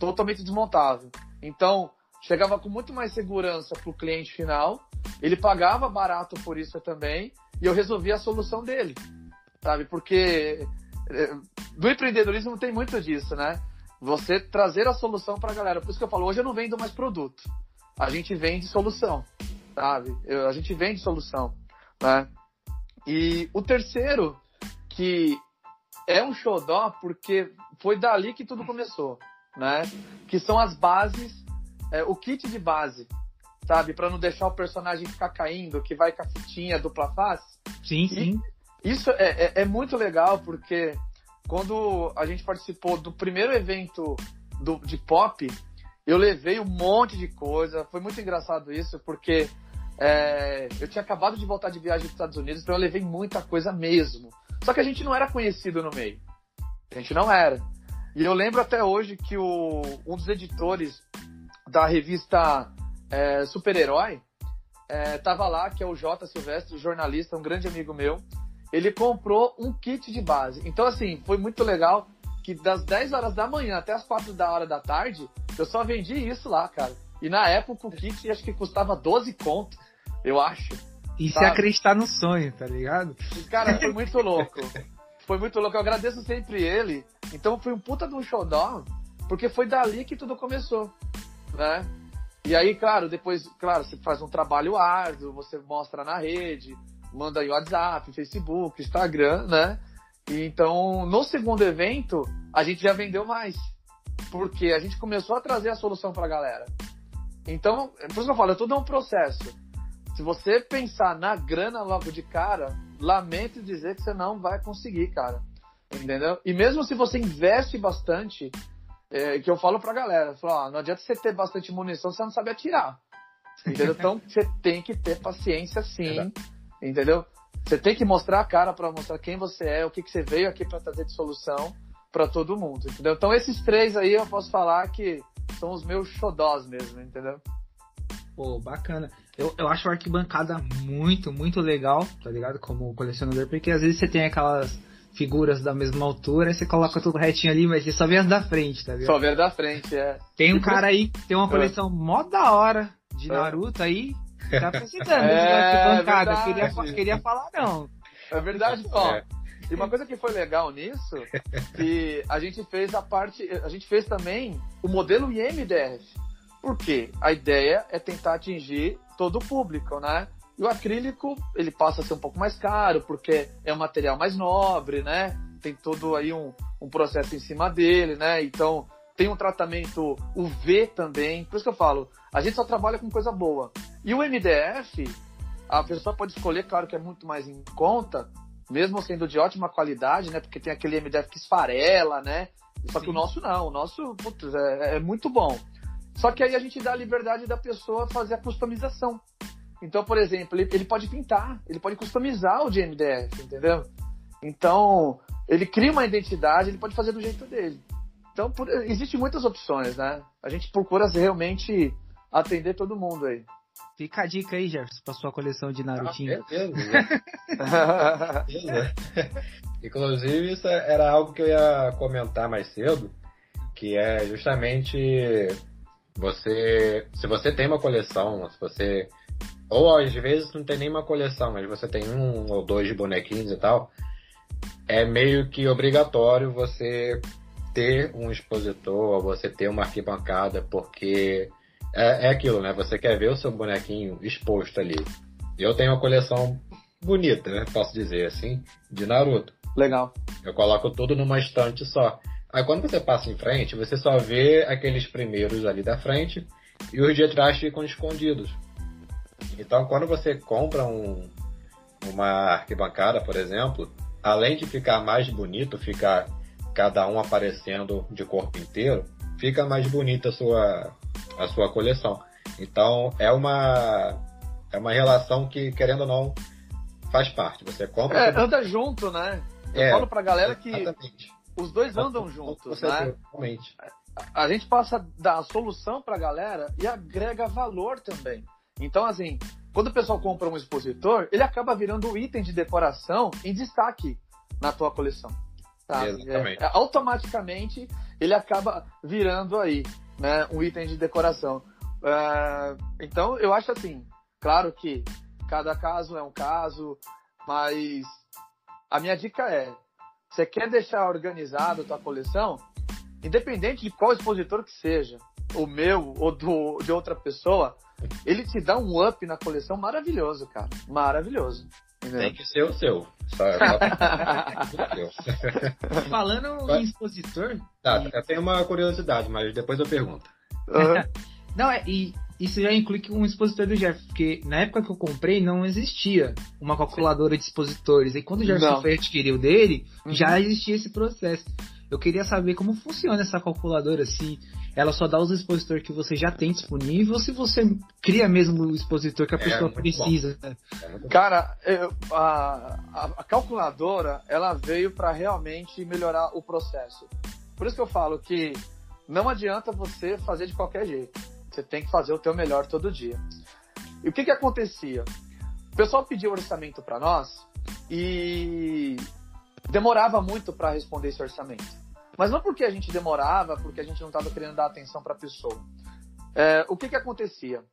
totalmente desmontável. Então, chegava com muito mais segurança para o cliente final, ele pagava barato por isso também, e eu resolvia a solução dele, sabe? Porque do é, empreendedorismo tem muito disso, né? Você trazer a solução para a galera. Por isso que eu falo, hoje eu não vendo mais produto, a gente vende solução, sabe? Eu, a gente vende solução, né? E o terceiro, que é um xodó, porque foi dali que tudo começou, né? Que são as bases é, o kit de base, sabe? para não deixar o personagem ficar caindo, que vai com a fitinha dupla face. Sim, sim. isso é, é, é, muito legal, porque quando a gente participou do primeiro evento do, de pop, eu levei um monte de coisa. Foi muito engraçado isso, porque é, eu tinha acabado de voltar de viagem para os Estados Unidos, então eu levei muita coisa mesmo. Só que a gente não era conhecido no meio. A gente não era. E eu lembro até hoje que o, um dos editores da revista é, Super-Herói, é, tava lá, que é o J. Silvestre, jornalista, um grande amigo meu. Ele comprou um kit de base. Então, assim, foi muito legal que das 10 horas da manhã até as 4 da hora da tarde, eu só vendi isso lá, cara. E na época o kit acho que custava 12 conto, eu acho. E se acreditar no sonho, tá ligado? Cara, foi muito louco. Foi muito louco. Eu agradeço sempre ele. Então foi um puta de um showdown, porque foi dali que tudo começou né? E aí, claro, depois, claro, você faz um trabalho árduo, você mostra na rede, manda em WhatsApp, Facebook, Instagram, né? E então, no segundo evento, a gente já vendeu mais. Porque a gente começou a trazer a solução para a galera. Então, por isso que eu falo, é tudo um processo. Se você pensar na grana logo de cara, lamento dizer que você não vai conseguir, cara. Entendeu? E mesmo se você investe bastante, é, que eu falo pra galera, falo, ó, não adianta você ter bastante munição se você não sabe atirar. Entendeu? Então (laughs) você tem que ter paciência sim, entendeu? Você tem que mostrar a cara para mostrar quem você é, o que, que você veio aqui para trazer de solução para todo mundo, entendeu? Então esses três aí eu posso falar que são os meus xodós mesmo, entendeu? Pô, bacana. Eu, eu acho a arquibancada muito, muito legal, tá ligado? Como colecionador, porque às vezes você tem aquelas figuras da mesma altura, você coloca tudo retinho ali, mas você só vê as da frente, tá ligado? Só vê as da frente, é. Tem um cara aí, tem uma é. coleção é. mó da hora de é. Naruto aí, Tá (laughs) precisando é, de bancada. Queria, queria falar, não. É verdade, ó. É. E uma coisa que foi legal nisso, que a gente fez a parte, a gente fez também o modelo IMDF. Por quê? A ideia é tentar atingir todo o público, né? E o acrílico, ele passa a ser um pouco mais caro, porque é um material mais nobre, né? Tem todo aí um, um processo em cima dele, né? Então, tem um tratamento UV também. Por isso que eu falo, a gente só trabalha com coisa boa. E o MDF, a pessoa pode escolher, claro que é muito mais em conta, mesmo sendo de ótima qualidade, né? Porque tem aquele MDF que esfarela, né? Só Sim. que o nosso não, o nosso putz, é, é, muito bom. Só que aí a gente dá a liberdade da pessoa fazer a customização. Então, por exemplo, ele, ele pode pintar, ele pode customizar o de MDF, entendeu? Então, ele cria uma identidade, ele pode fazer do jeito dele. Então, por, existem muitas opções, né? A gente procura realmente atender todo mundo aí. Fica a dica aí, Jefferson, pra sua coleção de Narutinho. Ah, beleza. (laughs) Inclusive, isso era algo que eu ia comentar mais cedo, que é justamente você, se você tem uma coleção, se você ou às vezes não tem nenhuma coleção, mas você tem um ou dois bonequinhos e tal, é meio que obrigatório você ter um expositor, ou você ter uma arquibancada, porque é, é aquilo, né? Você quer ver o seu bonequinho exposto ali. Eu tenho uma coleção bonita, né? Posso dizer assim, de Naruto. Legal. Eu coloco tudo numa estante só. Aí quando você passa em frente, você só vê aqueles primeiros ali da frente e os de trás ficam escondidos. Então, quando você compra um, uma arquibancada, por exemplo, além de ficar mais bonito, ficar cada um aparecendo de corpo inteiro, fica mais bonita a sua, a sua coleção. Então, é uma, é uma relação que, querendo ou não, faz parte. Você compra. É, anda junto, né? Eu é, falo pra galera que exatamente. os dois andam juntos, né? Realmente. A gente passa da solução pra galera e agrega valor também. Então, assim, quando o pessoal compra um expositor, ele acaba virando um item de decoração em destaque na tua coleção. Tá? Exatamente. É, é, automaticamente ele acaba virando aí né, um item de decoração. É, então, eu acho assim, claro que cada caso é um caso, mas a minha dica é, você quer deixar organizado a tua coleção, independente de qual expositor que seja, o meu ou do, de outra pessoa, ele te dá um up na coleção maravilhoso, cara. Maravilhoso. Entendeu? Tem que ser o seu. (laughs) Falando em expositor. Tá, e... eu tenho uma curiosidade, mas depois eu pergunto. Uhum. (laughs) não, é, e isso já inclui um expositor do Jeff, porque na época que eu comprei não existia uma calculadora de expositores. E quando o Jeff foi adquirir o dele, uhum. já existia esse processo. Eu queria saber como funciona essa calculadora, se ela só dá os expositores que você já tem disponível ou se você cria mesmo o expositor que a é, pessoa precisa. Né? Cara, eu, a, a, a, calculadora ela veio para realmente melhorar o processo. Por isso que eu falo que não adianta você fazer de qualquer jeito. Você tem que fazer o teu melhor todo dia. E o que que acontecia? O pessoal pediu orçamento para nós e demorava muito para responder esse orçamento. Mas não porque a gente demorava, porque a gente não estava querendo dar atenção para a pessoa. É, o que, que acontecia?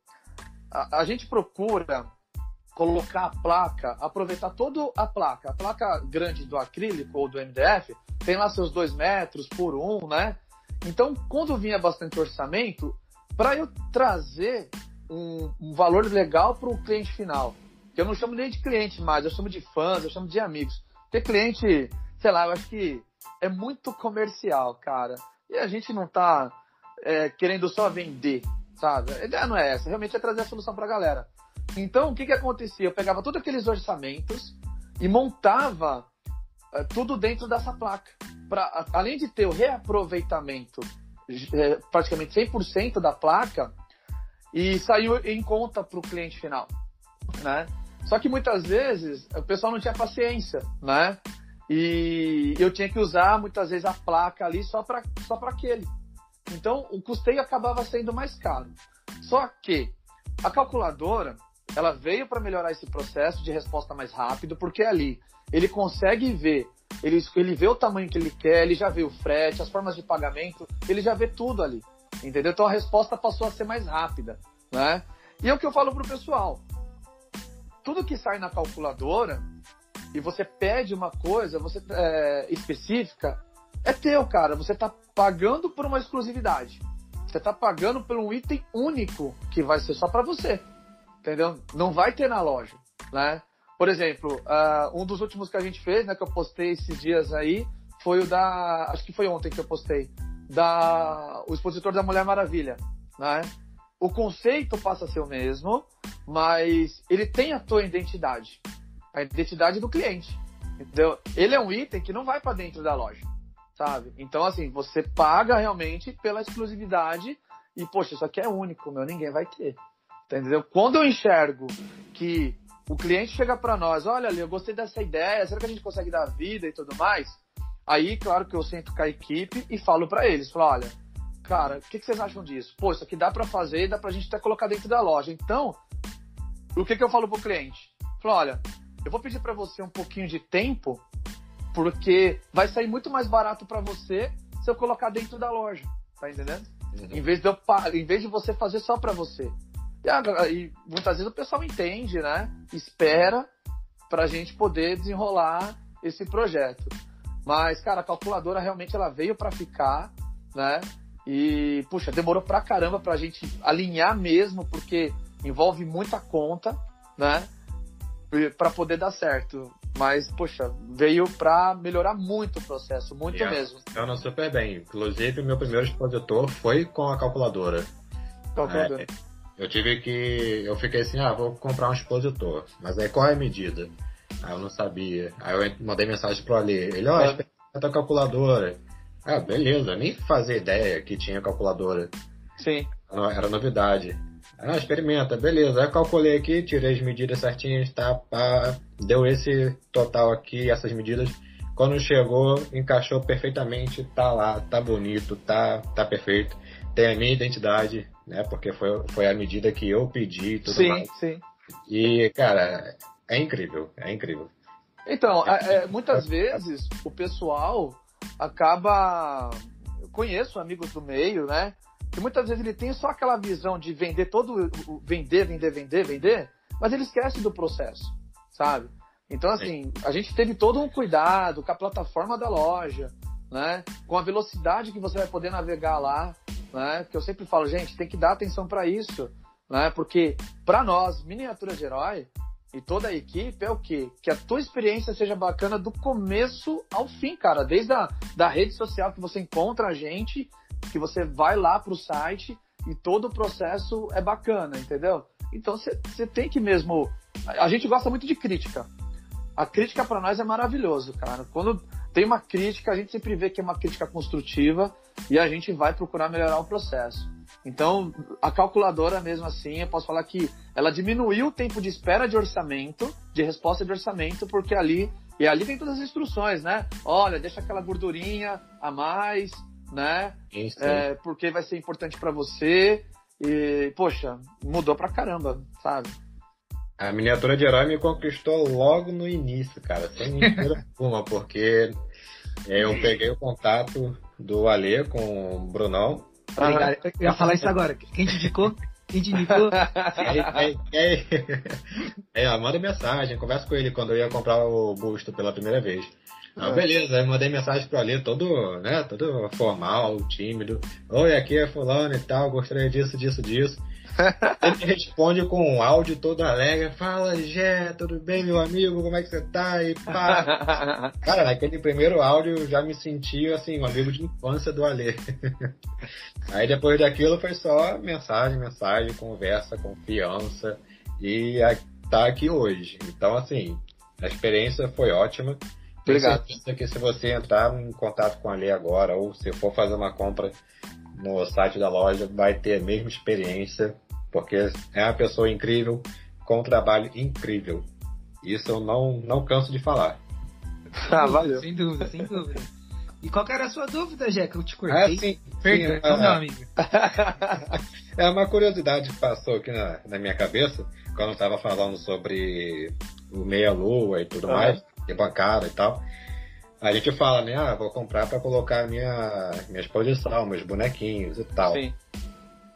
A, a, gente procura colocar a placa, aproveitar toda a placa. A placa grande do acrílico ou do MDF tem lá seus dois metros por um, né? Então, quando vinha bastante orçamento, para eu trazer um, um valor legal para o cliente final, que eu não chamo nem de cliente mais, eu chamo de fãs, eu chamo de amigos. Porque cliente, sei lá, eu acho que é muito comercial, cara. E a gente não tá é, querendo só vender, sabe? A ideia não é essa, realmente é trazer a solução pra galera. Então, o que que acontecia? Eu pegava todos aqueles orçamentos e montava é, tudo dentro dessa placa. Pra, além de ter o reaproveitamento é, praticamente 100% da placa e saiu em conta para o cliente final, né? Só que muitas vezes o pessoal não tinha paciência, né? E eu tinha que usar muitas vezes a placa ali só para só para aquele. Então o custeio acabava sendo mais caro. Só que a calculadora ela veio para melhorar esse processo de resposta mais rápido, porque ali ele consegue ver, ele, ele vê o tamanho que ele quer, ele já vê o frete, as formas de pagamento, ele já vê tudo ali, entendeu? Então a resposta passou a ser mais rápida, né? E é o que eu falo pro pessoal. Tudo que sai na calculadora e você pede uma coisa você é, específica, é teu, cara. Você tá pagando por uma exclusividade. Você tá pagando por um item único que vai ser só para você. Entendeu? Não vai ter na loja, né? Por exemplo, uh, um dos últimos que a gente fez, né, que eu postei esses dias aí, foi o da. Acho que foi ontem que eu postei. Da. O expositor da Mulher Maravilha. Né? O conceito passa a ser o mesmo, mas ele tem a tua identidade. A identidade do cliente. Entendeu? Ele é um item que não vai para dentro da loja. Sabe? Então, assim, você paga realmente pela exclusividade e, poxa, isso aqui é único, meu, ninguém vai ter. Entendeu? Quando eu enxergo que o cliente chega para nós, olha ali, eu gostei dessa ideia, será que a gente consegue dar vida e tudo mais? Aí, claro que eu sento com a equipe e falo para eles, falo, olha, cara, o que, que, vocês acham disso? Pô, isso aqui dá para fazer, dá pra gente até colocar dentro da loja. Então, o que, que eu falo pro cliente? Falo, olha, eu vou pedir para você um pouquinho de tempo, porque vai sair muito mais barato para você se eu colocar dentro da loja, tá entendendo? Uhum. Em vez de eu, em vez de você fazer só para você. E, e muitas vezes o pessoal entende, né? Espera pra gente poder desenrolar esse projeto. Mas, cara, a calculadora realmente ela veio para ficar, né? E, puxa, demorou pra caramba pra gente alinhar mesmo, porque envolve muita conta, né? Para poder dar certo. Mas, poxa, veio para melhorar muito o processo, muito yeah, mesmo. Funciona super bem. Inclusive, meu primeiro expositor foi com a calculadora. Calculadora. É, eu tive que. Eu fiquei assim, ah, vou comprar um expositor. Mas aí qual é a medida? Aí eu não sabia. Aí eu mandei mensagem pro Ali. Ele, ó, oh, experimenta a calculadora. Ah, beleza, nem fazia ideia que tinha calculadora. Sim. Era novidade. Ah, experimenta, beleza. Aí eu calculei aqui, tirei as medidas certinhas, tá? Pá, deu esse total aqui, essas medidas. Quando chegou, encaixou perfeitamente, tá lá, tá bonito, tá, tá perfeito. Tem a minha identidade, né? Porque foi, foi a medida que eu pedi e tudo sim, mais. Sim, sim. E, cara, é incrível, é incrível. Então, é, é, muitas vezes o pessoal acaba. Eu conheço amigos do meio, né? Que muitas vezes ele tem só aquela visão de vender todo. Vender, vender, vender, vender, mas ele esquece do processo, sabe? Então, assim, a gente teve todo um cuidado com a plataforma da loja, né? Com a velocidade que você vai poder navegar lá, né? Que eu sempre falo, gente, tem que dar atenção para isso, né? Porque para nós, miniatura de herói, e toda a equipe é o quê? Que a tua experiência seja bacana do começo ao fim, cara. Desde a da rede social que você encontra a gente, que você vai lá pro site e todo o processo é bacana, entendeu? Então você tem que mesmo. A gente gosta muito de crítica. A crítica para nós é maravilhoso, cara. Quando tem uma crítica, a gente sempre vê que é uma crítica construtiva e a gente vai procurar melhorar o processo. Então, a calculadora mesmo assim, eu posso falar que ela diminuiu o tempo de espera de orçamento, de resposta de orçamento, porque ali e ali tem todas as instruções, né? Olha, deixa aquela gordurinha a mais, né? Isso. É, porque vai ser importante para você. E, poxa, mudou pra caramba, sabe? A miniatura de herói me conquistou logo no início, cara, sem mentira (laughs) alguma, porque eu peguei o contato do Alê com o Brunão Obrigado. Eu ia falar isso agora. Quem te indicou? Quem te indicou? é, é, manda mensagem, conversa com ele quando eu ia comprar o busto pela primeira vez. Ah, beleza, aí mandei mensagem pro Ali, todo, né, todo formal, tímido. Oi, aqui é fulano e tal, gostaria disso, disso, disso. (laughs) Ele responde com um áudio todo alegre, fala, Gé, tudo bem, meu amigo, como é que você tá? E pá. (laughs) Cara, naquele primeiro áudio eu já me senti, assim, um amigo de infância do Alê. (laughs) Aí depois daquilo foi só mensagem, mensagem, conversa, confiança, e tá aqui hoje. Então, assim, a experiência foi ótima. Obrigado. Tenho certeza que se você entrar em contato com a Alê agora, ou se for fazer uma compra no site da loja, vai ter a mesma experiência porque é uma pessoa incrível, com um trabalho incrível. Isso eu não, não canso de falar. (laughs) Ah, valeu. Sem dúvida, sem dúvida. E qual era a sua dúvida, Jeca? Eu te cortei. Ah, sim. Perdão, meu amigo. (laughs) é uma curiosidade que passou aqui na, na minha cabeça, quando eu estava falando sobre o meia-lua e tudo mais, e bancada e tal. A gente fala, né? Ah, vou comprar para colocar minha, minha exposição, meus bonequinhos e tal. Sim.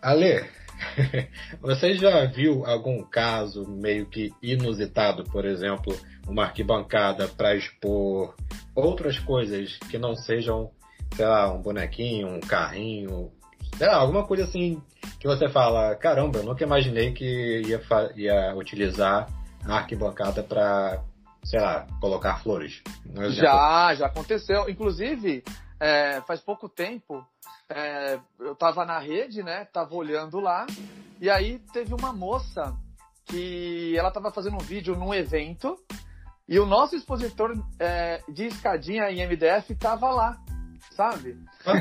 Ale, (laughs) Você já viu algum caso meio que inusitado, por exemplo, uma arquibancada para expor outras coisas que não sejam, sei lá, um bonequinho, um carrinho, sei lá, alguma coisa assim que você fala, caramba, eu nunca imaginei que ia, ia utilizar a arquibancada para, sei lá, colocar flores. Já, já aconteceu. Inclusive, é, faz pouco tempo, é, eu tava na rede, né? Tava olhando lá, e aí teve uma moça que ela tava fazendo um vídeo num evento, e o nosso expositor é, de escadinha em MDF tava lá, sabe?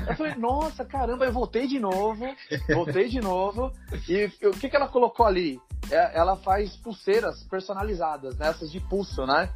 Eu falei, nossa, caramba, eu voltei de novo, voltei de novo, e o que, que ela colocou ali? É, ela faz pulseiras personalizadas, nessas né? de pulso, né?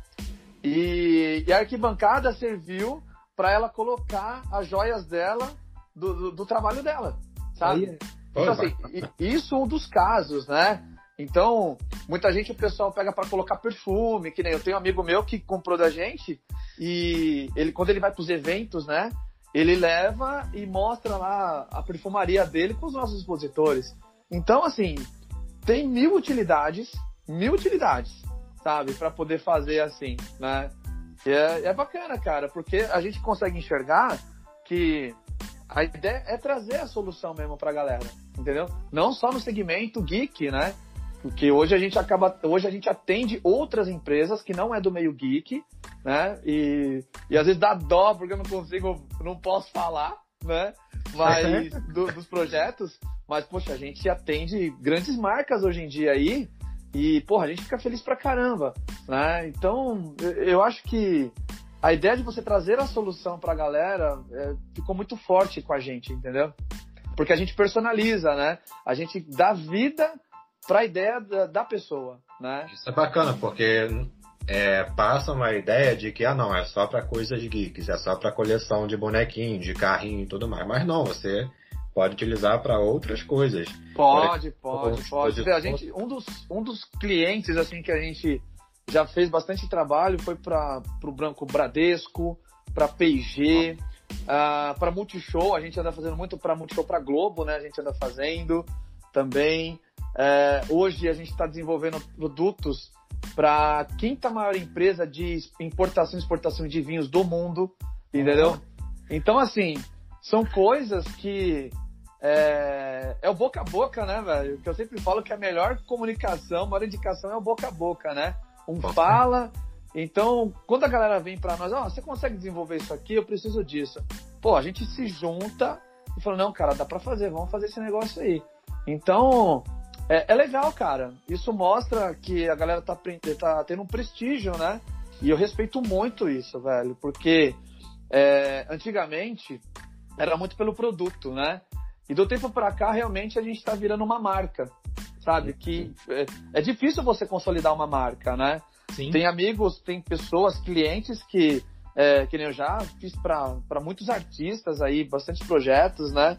E, e a arquibancada serviu para ela colocar as joias dela do, do, do trabalho dela, sabe? Aí, então, assim, isso é um dos casos, né? Então, muita gente o pessoal pega para colocar perfume, que nem eu tenho um amigo meu que comprou da gente e ele quando ele vai para os eventos, né? Ele leva e mostra lá a perfumaria dele com os nossos expositores. Então, assim, tem mil utilidades, mil utilidades, sabe, para poder fazer assim, né? E é, é bacana, cara, porque a gente consegue enxergar que a ideia é trazer a solução mesmo pra galera, entendeu? Não só no segmento geek, né? Porque hoje a gente acaba, hoje a gente atende outras empresas que não é do meio geek, né? E, e às vezes dá dó porque eu não consigo, não posso falar, né? Mas (laughs) do, dos projetos, mas poxa, a gente atende grandes marcas hoje em dia aí e, porra, a gente fica feliz pra caramba, né? Então, eu acho que a ideia de você trazer a solução pra galera é, ficou muito forte com a gente, entendeu? Porque a gente personaliza, né? A gente dá vida pra ideia da, da pessoa, né? Isso é bacana, porque é, passa uma ideia de que, ah, não, é só para coisas geeks, é só para coleção de bonequinho, de carrinho e tudo mais. Mas não, você pode utilizar para outras coisas. Pode, pode, pode. pode. A gente, um dos, um dos clientes assim que a gente já fez bastante trabalho foi para o Branco Bradesco, para P&G, uh, para Multishow. A gente anda fazendo muito para Multishow, para Globo, né? A gente anda fazendo também. Uh, hoje a gente está desenvolvendo produtos para a quinta maior empresa de importação e exportação de vinhos do mundo, entendeu? Então, assim, são coisas que é, é o boca a boca, né, velho? Que eu sempre falo que a melhor comunicação, a maior indicação é o boca a boca, né? Um fala. Então, quando a galera vem para nós, ó, oh, você consegue desenvolver isso aqui? Eu preciso disso. Pô, a gente se junta e fala, não, cara, dá para fazer, vamos fazer esse negócio aí. Então, é, é, legal, cara. Isso mostra que a galera tá, tá tendo um prestígio, né? E eu respeito muito isso, velho, porque é, antigamente era muito pelo produto, né? E do tempo para cá, realmente, a gente está virando uma marca, sabe? Que é, é, difícil você consolidar uma marca, né? Sim. Tem amigos, tem pessoas, clientes que, é, que nem eu já fiz para muitos artistas aí, bastante projetos, né?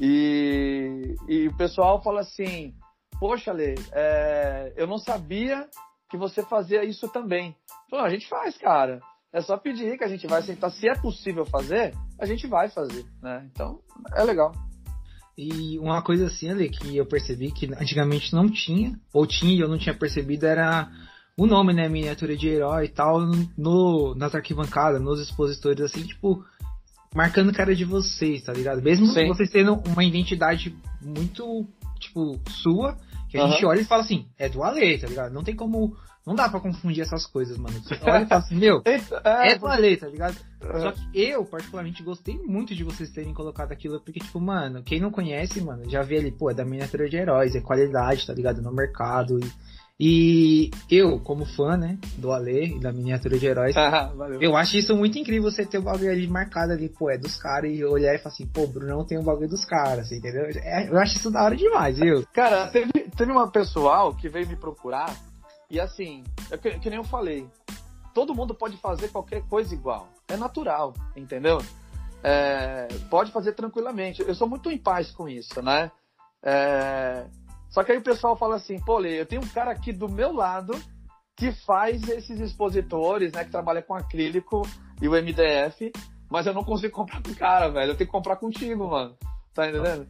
E, e o pessoal fala assim: Poxa, Lê, é, eu não sabia que você fazia isso também. Falei, a gente faz, cara. É só pedir que a gente vai sentar. Se é possível fazer, a gente vai fazer, né? Então, é legal. E uma coisa assim, ali, que eu percebi que antigamente não tinha, ou tinha e eu não tinha percebido, era o nome, né? Miniatura de herói e tal, no, nas arquibancadas, nos expositores, assim, tipo, marcando cara de vocês, tá ligado? Mesmo Sim. vocês tendo uma identidade muito, tipo, sua, que a uhum. gente olha e fala assim, é do Ale, tá ligado? Não tem como não dá pra confundir essas coisas, mano. Você olha e fala assim, meu, (laughs) é, é balé, tá ligado? Só que eu, particularmente, gostei muito de vocês terem colocado aquilo, porque, tipo, mano, quem não conhece, mano, já vê ali, pô, é da miniatura de heróis, é qualidade, tá ligado? No mercado. E, e eu, como fã, né, do Alê e da miniatura de heróis, (laughs) ah, eu acho isso muito incrível você ter o bagulho ali marcado ali, pô, é dos caras, e olhar e falar assim, pô, Brunão tem o bagulho dos caras, entendeu? É, eu acho isso da hora demais, viu? (laughs) Cara, teve, teve uma pessoal que veio me procurar e assim, é que, que nem eu falei, todo mundo pode fazer qualquer coisa igual. É natural, entendeu? É, pode fazer tranquilamente. Eu sou muito em paz com isso, né? É, só que aí o pessoal fala assim, pô, Lê, eu tenho um cara aqui do meu lado que faz esses expositores, né? Que trabalha com acrílico e o MDF, mas eu não consigo comprar com o cara, velho. Eu tenho que comprar contigo, mano. Tá entendendo?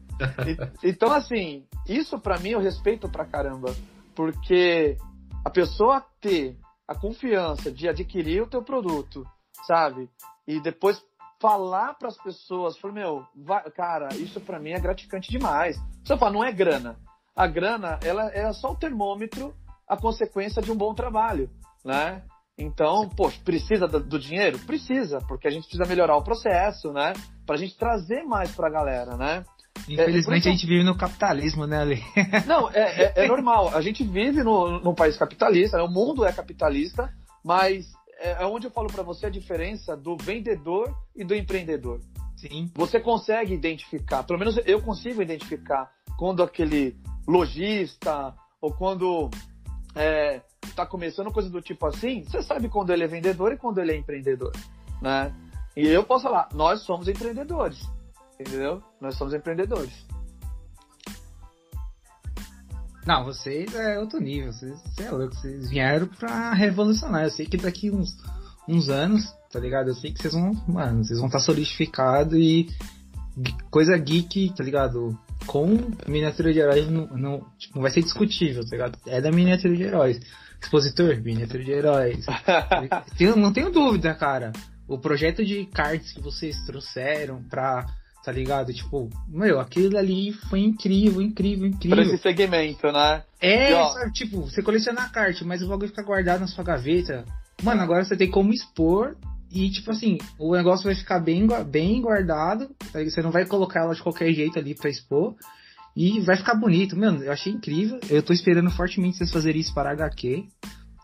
E, então, assim, isso para mim eu respeito pra caramba. Porque a pessoa ter a confiança de adquirir o teu produto, sabe? E depois falar para as pessoas, falar, meu, vai, cara, isso para mim é gratificante demais. Você fala, não é grana. A grana, ela é só o termômetro, a consequência de um bom trabalho, né? Então, poxa, precisa do dinheiro? Precisa, porque a gente precisa melhorar o processo, né? Pra gente trazer mais pra galera, né? Infelizmente é, a gente vive no capitalismo, né, Ale? (laughs) Não, é, é, é, normal. A gente vive no, num país capitalista, né? o mundo é capitalista, mas é, é onde eu falo para você a diferença do vendedor e do empreendedor. Sim. Você consegue identificar, pelo menos eu consigo identificar quando aquele lojista ou quando é, tá começando coisa do tipo assim, você sabe quando ele é vendedor e quando ele é empreendedor, né? E eu posso falar, nós somos empreendedores, entendeu? Nós somos empreendedores. Não, vocês é outro nível, vocês, vocês é louco, vocês vieram pra revolucionar. Eu sei que daqui uns, uns anos, tá ligado? Eu sei que vocês vão, mano, vocês vão estar tá solidificados e coisa geek, tá ligado? Com miniatura de heróis não, não, tipo, vai ser discutível, tá ligado? É da miniatura de heróis. Expositor, miniatura de heróis. (laughs) não tenho dúvida, cara. O projeto de cards que vocês trouxeram pra tá ligado? Tipo, meu, aquilo ali foi incrível, incrível, incrível. Pra esse segmento, né? É, sabe, tipo, você coleciona a carta, mas o bagulho fica guardado na sua gaveta. Mano, agora você tem como expor e, tipo assim, o negócio vai ficar bem, bem guardado. Você não vai colocar ela de qualquer jeito ali pra expor. E vai ficar bonito. Mano, eu achei incrível. Eu tô esperando fortemente vocês fazerem isso para HQ.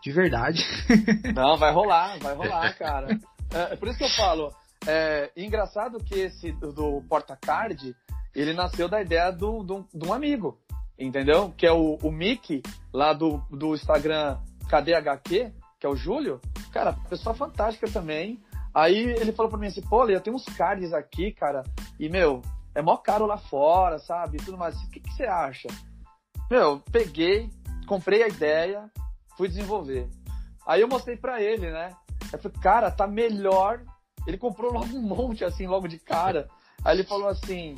De verdade. (laughs) Não, vai rolar, vai rolar, cara. É, é por isso que eu falo é, engraçado que esse do Portacard, ele nasceu da ideia do, do, de um amigo, entendeu? Que é o, o Mickey, lá do, do Instagram KDHQ, que é o Júlio. Cara, pessoa fantástica também. Aí ele falou pra mim assim, pô, eu tenho uns cards aqui, cara, e, meu, é mó caro lá fora, sabe? Tudo mais. O que, que você acha? Meu, peguei, comprei a ideia, fui desenvolver. Aí eu mostrei pra ele, né? Eu falei, cara, tá melhor ele comprou logo um monte, assim, logo de cara. Aí ele falou assim: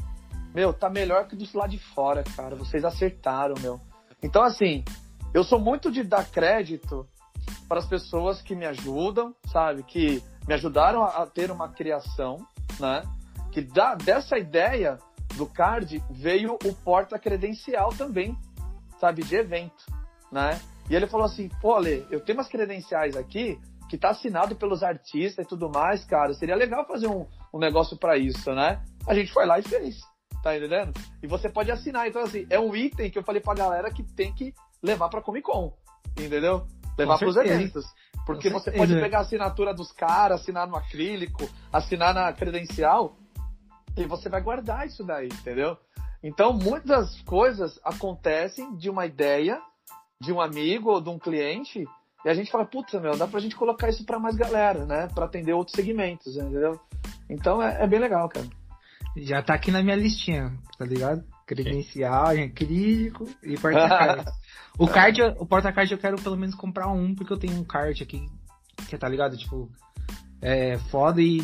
Meu, tá melhor que dos lá de fora, cara. Vocês acertaram, meu. Então, assim, eu sou muito de dar crédito para as pessoas que me ajudam, sabe? Que me ajudaram a, ter uma criação, né? Que da, dessa ideia do card veio o porta credencial também, sabe? De evento, né? E ele falou assim: Pô, Ale, eu tenho umas credenciais aqui que tá assinado pelos artistas e tudo mais, cara, seria legal fazer um, um negócio para isso, né? A gente foi lá e fez, tá entendendo? E você pode assinar, então assim, é um item que eu falei pra galera que tem que levar pra Comic Con, entendeu? Levar pros eventos. Porque você pode pegar a assinatura dos caras, assinar no acrílico, assinar na credencial, e você vai guardar isso daí, entendeu? Então, muitas coisas acontecem de uma ideia de um amigo ou de um cliente e a gente fala, puta, meu, dá pra gente colocar isso pra mais galera, né? Pra atender outros segmentos, entendeu? Então é, é bem legal, cara. Já tá aqui na minha listinha, tá ligado? Credencial, crítico e porta-card. (laughs) o card, o porta-card eu quero pelo menos comprar um, porque eu tenho um card aqui, que tá ligado? Tipo, é foda e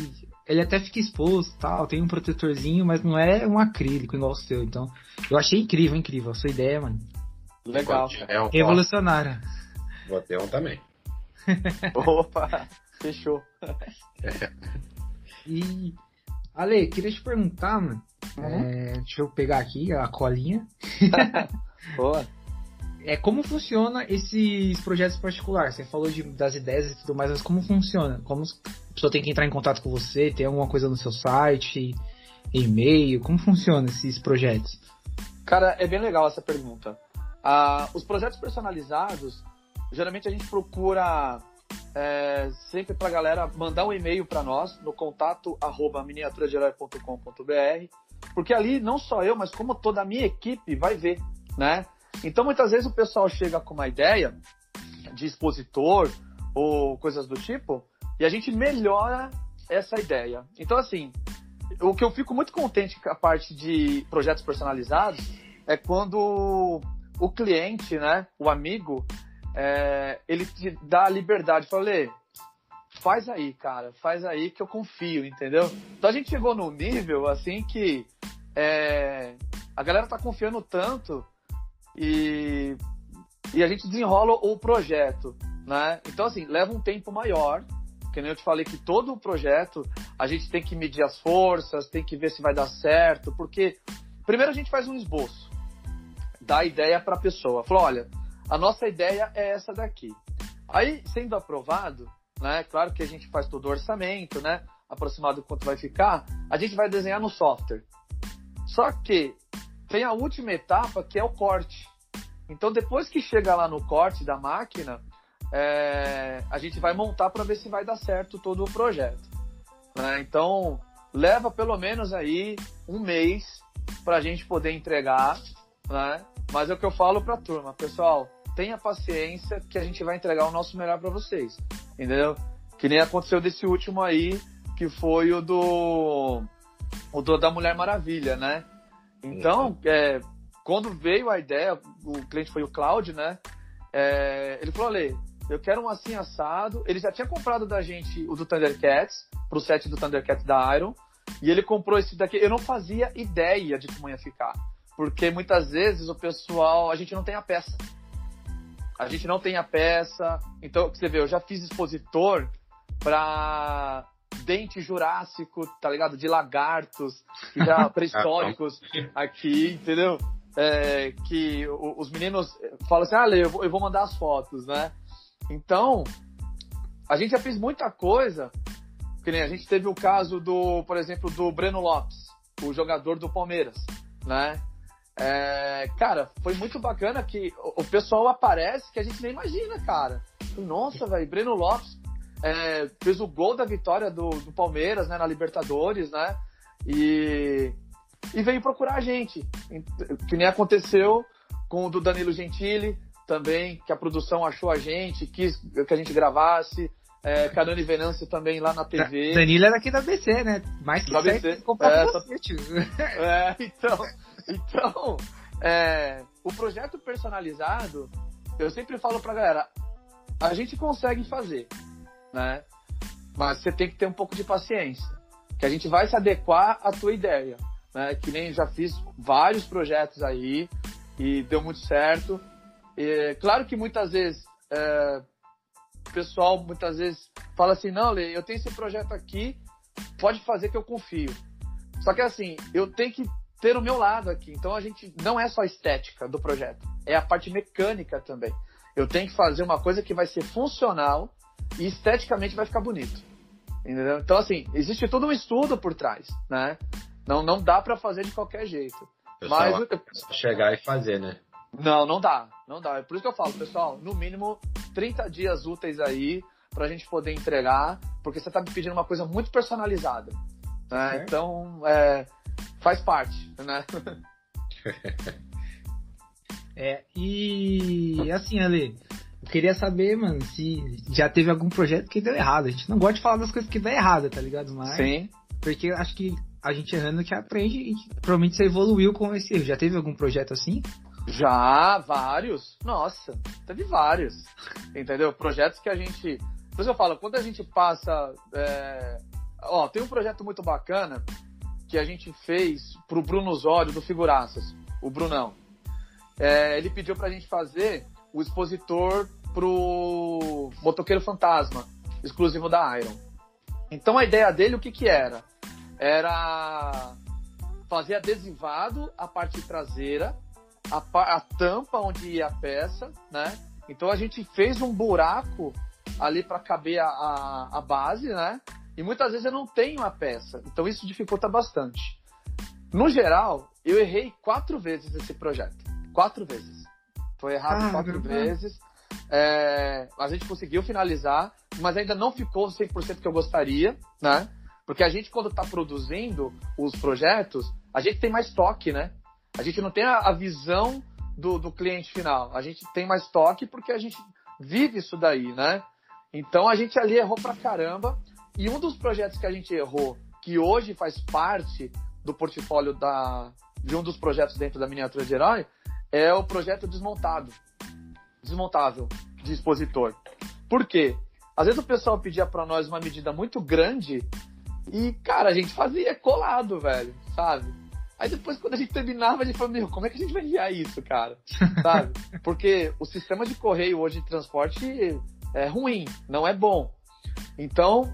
ele até fica exposto tal, tem um protetorzinho, mas não é um acrílico igual o seu. Então, eu achei incrível, incrível. A sua ideia, mano. Legal. É Revolucionária. Vou ter um também. (laughs) Opa, fechou. (laughs) E, Ale, queria te perguntar, mano. Uhum. É, deixa eu pegar aqui a colinha. (laughs) Boa. (laughs) É, como funciona esses projetos particulares? Você falou de, das ideias e tudo mais, mas como funciona? Como a pessoa tem que entrar em contato com você? Tem alguma coisa no seu site? E-mail? Como funciona esses projetos? Cara, é bem legal essa pergunta. Ah, os projetos personalizados, geralmente a gente procura é, sempre para a galera mandar um e-mail para nós no contato arroba miniaturadeherói.com.br porque ali não só eu, mas como toda a minha equipe vai ver, né? Então muitas vezes o pessoal chega com uma ideia de expositor ou coisas do tipo e a gente melhora essa ideia. Então assim, o que eu fico muito contente com a parte de projetos personalizados é quando o cliente, né, o amigo, é, ele te dá a liberdade. Falei, faz aí, cara, faz aí que eu confio, entendeu? Então a gente chegou num nível assim que é, a galera tá confiando tanto e, e a gente desenrola o projeto, né? Então, assim, leva um tempo maior, que nem eu te falei que todo o projeto a gente tem que medir as forças, tem que ver se vai dar certo, porque primeiro a gente faz um esboço, dá ideia para a pessoa, fala, olha, a nossa ideia é essa daqui. Aí, sendo aprovado, né, claro que a gente faz todo o orçamento, né, aproximado do quanto vai ficar, a gente vai desenhar no software. Só que tem a última etapa que é o corte. Então, depois que chega lá no corte da máquina, é, a gente vai montar para ver se vai dar certo todo o projeto. Né? Então, leva pelo menos aí um mês para a gente poder entregar, né? Mas é o que eu falo para a turma, pessoal, tenha paciência que a gente vai entregar o nosso melhor para vocês, entendeu? Que nem aconteceu desse último aí, que foi o do o do, da Mulher Maravilha, né? Então, é, quando veio a ideia, o cliente foi o Cloud, né? É, ele falou, Ale, eu quero um assim assado. Ele já tinha comprado da gente o do Thundercats, pro set do Thundercats da Iron. E ele comprou esse daqui. Eu não fazia ideia de como ia ficar. Porque muitas vezes o pessoal, a gente não tem a peça. A gente não tem a peça. Então, você vê, eu já fiz expositor para dente jurássico, tá ligado? De lagartos, já (laughs) pré-históricos aqui, entendeu? É, que os meninos falam assim, ah, Lê, eu vou mandar as fotos, né? Então, a gente já fez muita coisa, que nem a gente teve o caso do, por exemplo, do Breno Lopes, o jogador do Palmeiras, né? É, cara, foi muito bacana que o pessoal aparece que a gente nem imagina, cara. Nossa, velho, Breno Lopes é, fez o gol da vitória do, do Palmeiras, né, na Libertadores, né? E, e veio procurar a gente, que nem aconteceu com o do Danilo Gentili, também, que a produção achou a gente, quis que a gente gravasse. É, Carane Venâncio também lá na TV. Danilo é daqui da BC, né? Mais que da BC. É, você, tio. (laughs) é, então, então é, o projeto personalizado, eu sempre falo pra galera, a gente consegue fazer, né? Mas você tem que ter um pouco de paciência, que a gente vai se adequar à tua ideia, né? Que nem já fiz vários projetos aí e deu muito certo. É, claro que muitas vezes é, o pessoal muitas vezes fala assim, não, Lê, eu tenho esse projeto aqui, pode fazer que eu confio. Só que assim, eu tenho que ter o meu lado aqui. Então a gente não é só a estética do projeto, é a parte mecânica também. Eu tenho que fazer uma coisa que vai ser funcional e esteticamente vai ficar bonito. Entendeu? Então assim, existe todo um estudo por trás, né? Não, não dá para fazer de qualquer jeito. Mas chegar e fazer, né? Não, não dá. Não dá. É por isso que eu falo, pessoal, no mínimo 30 dias úteis aí pra gente poder entregar, porque você tá me pedindo uma coisa muito personalizada. Né? Então, é, faz parte, né? (laughs) é, e assim, Ale, eu queria saber, mano, se já teve algum projeto que deu errado. A gente não gosta de falar das coisas que dão errado, tá ligado? Mas, Sim. Porque acho que a gente errando que aprende e provavelmente você evoluiu com esse erro. Já teve algum projeto assim? Já, vários. Nossa, teve vários. Entendeu? Projetos que a gente. Por isso eu falo, quando a gente passa. É... Ó, tem um projeto muito bacana que a gente fez pro Bruno Osório do Figuraças, o Brunão. É, ele pediu pra gente fazer o expositor pro Motoqueiro Fantasma, exclusivo da Iron. Então a ideia dele, o que que era? Era fazer adesivado a parte traseira a, a tampa onde ia a peça, né? Então a gente fez um buraco ali para caber a, a, a, base, né? E muitas vezes eu não tenho a peça, então isso dificulta bastante. No geral, eu errei quatro vezes esse projeto. Quatro vezes. Foi errado ah, quatro vezes. É, a gente conseguiu finalizar, mas ainda não ficou 100% que eu gostaria, né? Porque a gente, quando está produzindo os projetos, a gente tem mais toque, né? A gente não tem a, visão do, do, cliente final. A gente tem mais toque porque a gente vive isso daí, né? Então a gente ali errou pra caramba. E um dos projetos que a gente errou, que hoje faz parte do portfólio da, de um dos projetos dentro da miniatura de herói, é o projeto desmontado. Desmontável de expositor. Por quê? Às vezes o pessoal pedia para nós uma medida muito grande e, cara, a gente fazia colado, velho, sabe? Aí depois, quando a gente terminava, a gente falou, meu, como é que a gente vai enviar isso, cara? (laughs) Sabe? Porque o sistema de correio hoje de transporte é ruim, não é bom. Então,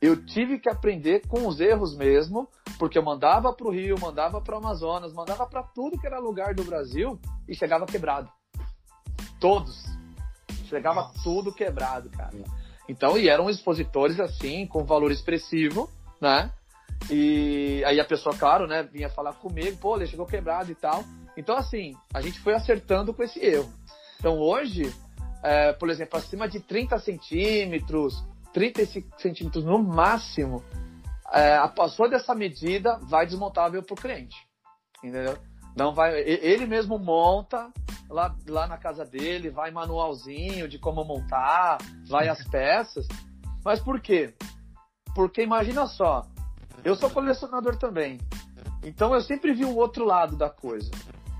eu tive que aprender com os erros mesmo, porque eu mandava para o Rio, mandava para o Amazonas, mandava para tudo que era lugar do Brasil e chegava quebrado. Todos. Chegava Nossa. tudo quebrado, cara. Então, e eram expositores assim, com valor expressivo, né? E aí a pessoa, claro, né, vinha falar comigo, pô, ele chegou quebrado e tal. Então, assim, a gente foi acertando com esse erro. Então, hoje, é, por exemplo, acima de 30 centímetros, 35 centímetros no máximo, é, passou dessa medida, vai desmontável para o cliente. Entendeu? Não vai, ele mesmo monta lá, lá na casa dele, vai manualzinho de como montar, vai as peças. Mas por quê? Porque imagina só, eu sou colecionador também. Então eu sempre vi o outro lado da coisa.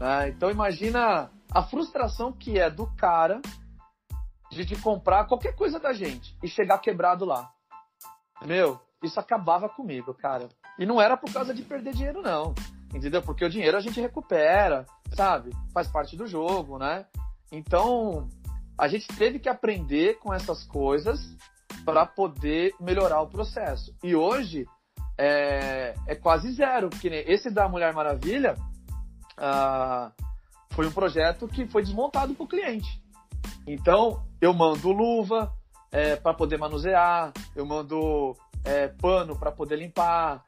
Né? Então imagina a frustração que é do cara de, de comprar qualquer coisa da gente e chegar quebrado lá. Meu, isso acabava comigo, cara. E não era por causa de perder dinheiro, não. Entendeu? Porque o dinheiro a gente recupera, sabe? Faz parte do jogo, né? Então, a gente teve que aprender com essas coisas para poder melhorar o processo. E hoje, é, é quase zero. Porque esse da Mulher Maravilha ah, foi um projeto que foi desmontado para o cliente. Então, eu mando luva é, para poder manusear, eu mando é, pano para poder limpar,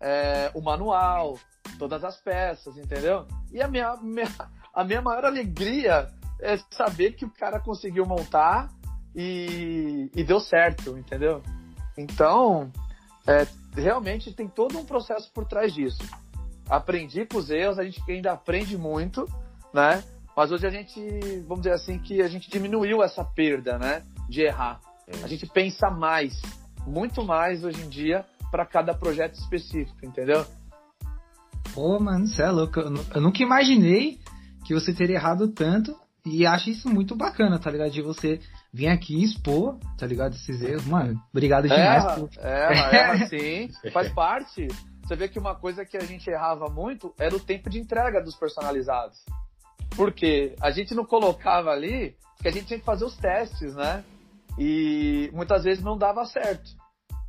é, o manual, todas as peças, entendeu? E a minha, (laughs) minha, a minha maior alegria é saber que o cara conseguiu montar e, e deu certo, entendeu? Então, é, realmente tem todo um processo por trás disso. Aprendi com os erros, a gente ainda aprende muito, né? Mas hoje a gente, vamos dizer assim, que a gente diminuiu essa perda, né? De errar. A gente pensa mais, muito mais hoje em dia para cada projeto específico, entendeu? Pô, mano, você é louco. Eu, nunca imaginei que você teria errado tanto. E acho isso muito bacana, tá ligado? De você vir aqui expor, tá ligado? Esses erros. Mano, obrigado demais. Erra, por... erra, erra sim. (laughs) Faz parte. Você vê que uma coisa que a gente errava muito era o tempo de entrega dos personalizados. Porque a gente não colocava ali, porque a gente tinha que fazer os testes, né? E muitas vezes não dava certo.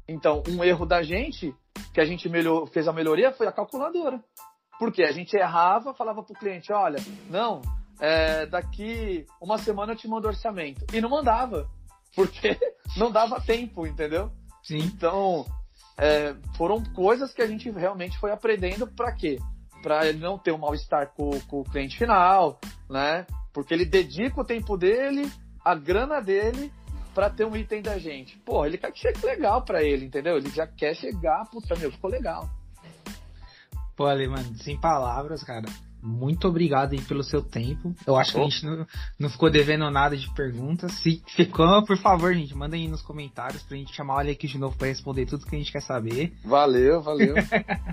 Então, um erro da gente, que a gente melhor, fez a melhoria, foi a calculadora. Porque a gente errava, falava pro cliente, olha, não, é, daqui uma semana eu te mando orçamento. E não mandava, porque (laughs) não dava tempo, entendeu? Sim. Então, é, foram coisas que a gente realmente foi aprendendo para quê? Para ele não ter um mal-estar com, com o cliente final, né? Porque ele dedica o tempo dele, a grana dele para ter um item da gente. Pô, ele quer que chegue legal para ele, entendeu? Ele já quer chegar, puta meu, ficou legal. Pô, Ale, mano, sem palavras, cara. Muito obrigado aí pelo seu tempo. Eu acho que a gente não, não ficou devendo nada de perguntas. Se ficou, por favor, gente, manda aí nos comentários pra gente chamar o Ale aqui de novo pra responder tudo que a gente quer saber. Valeu, valeu.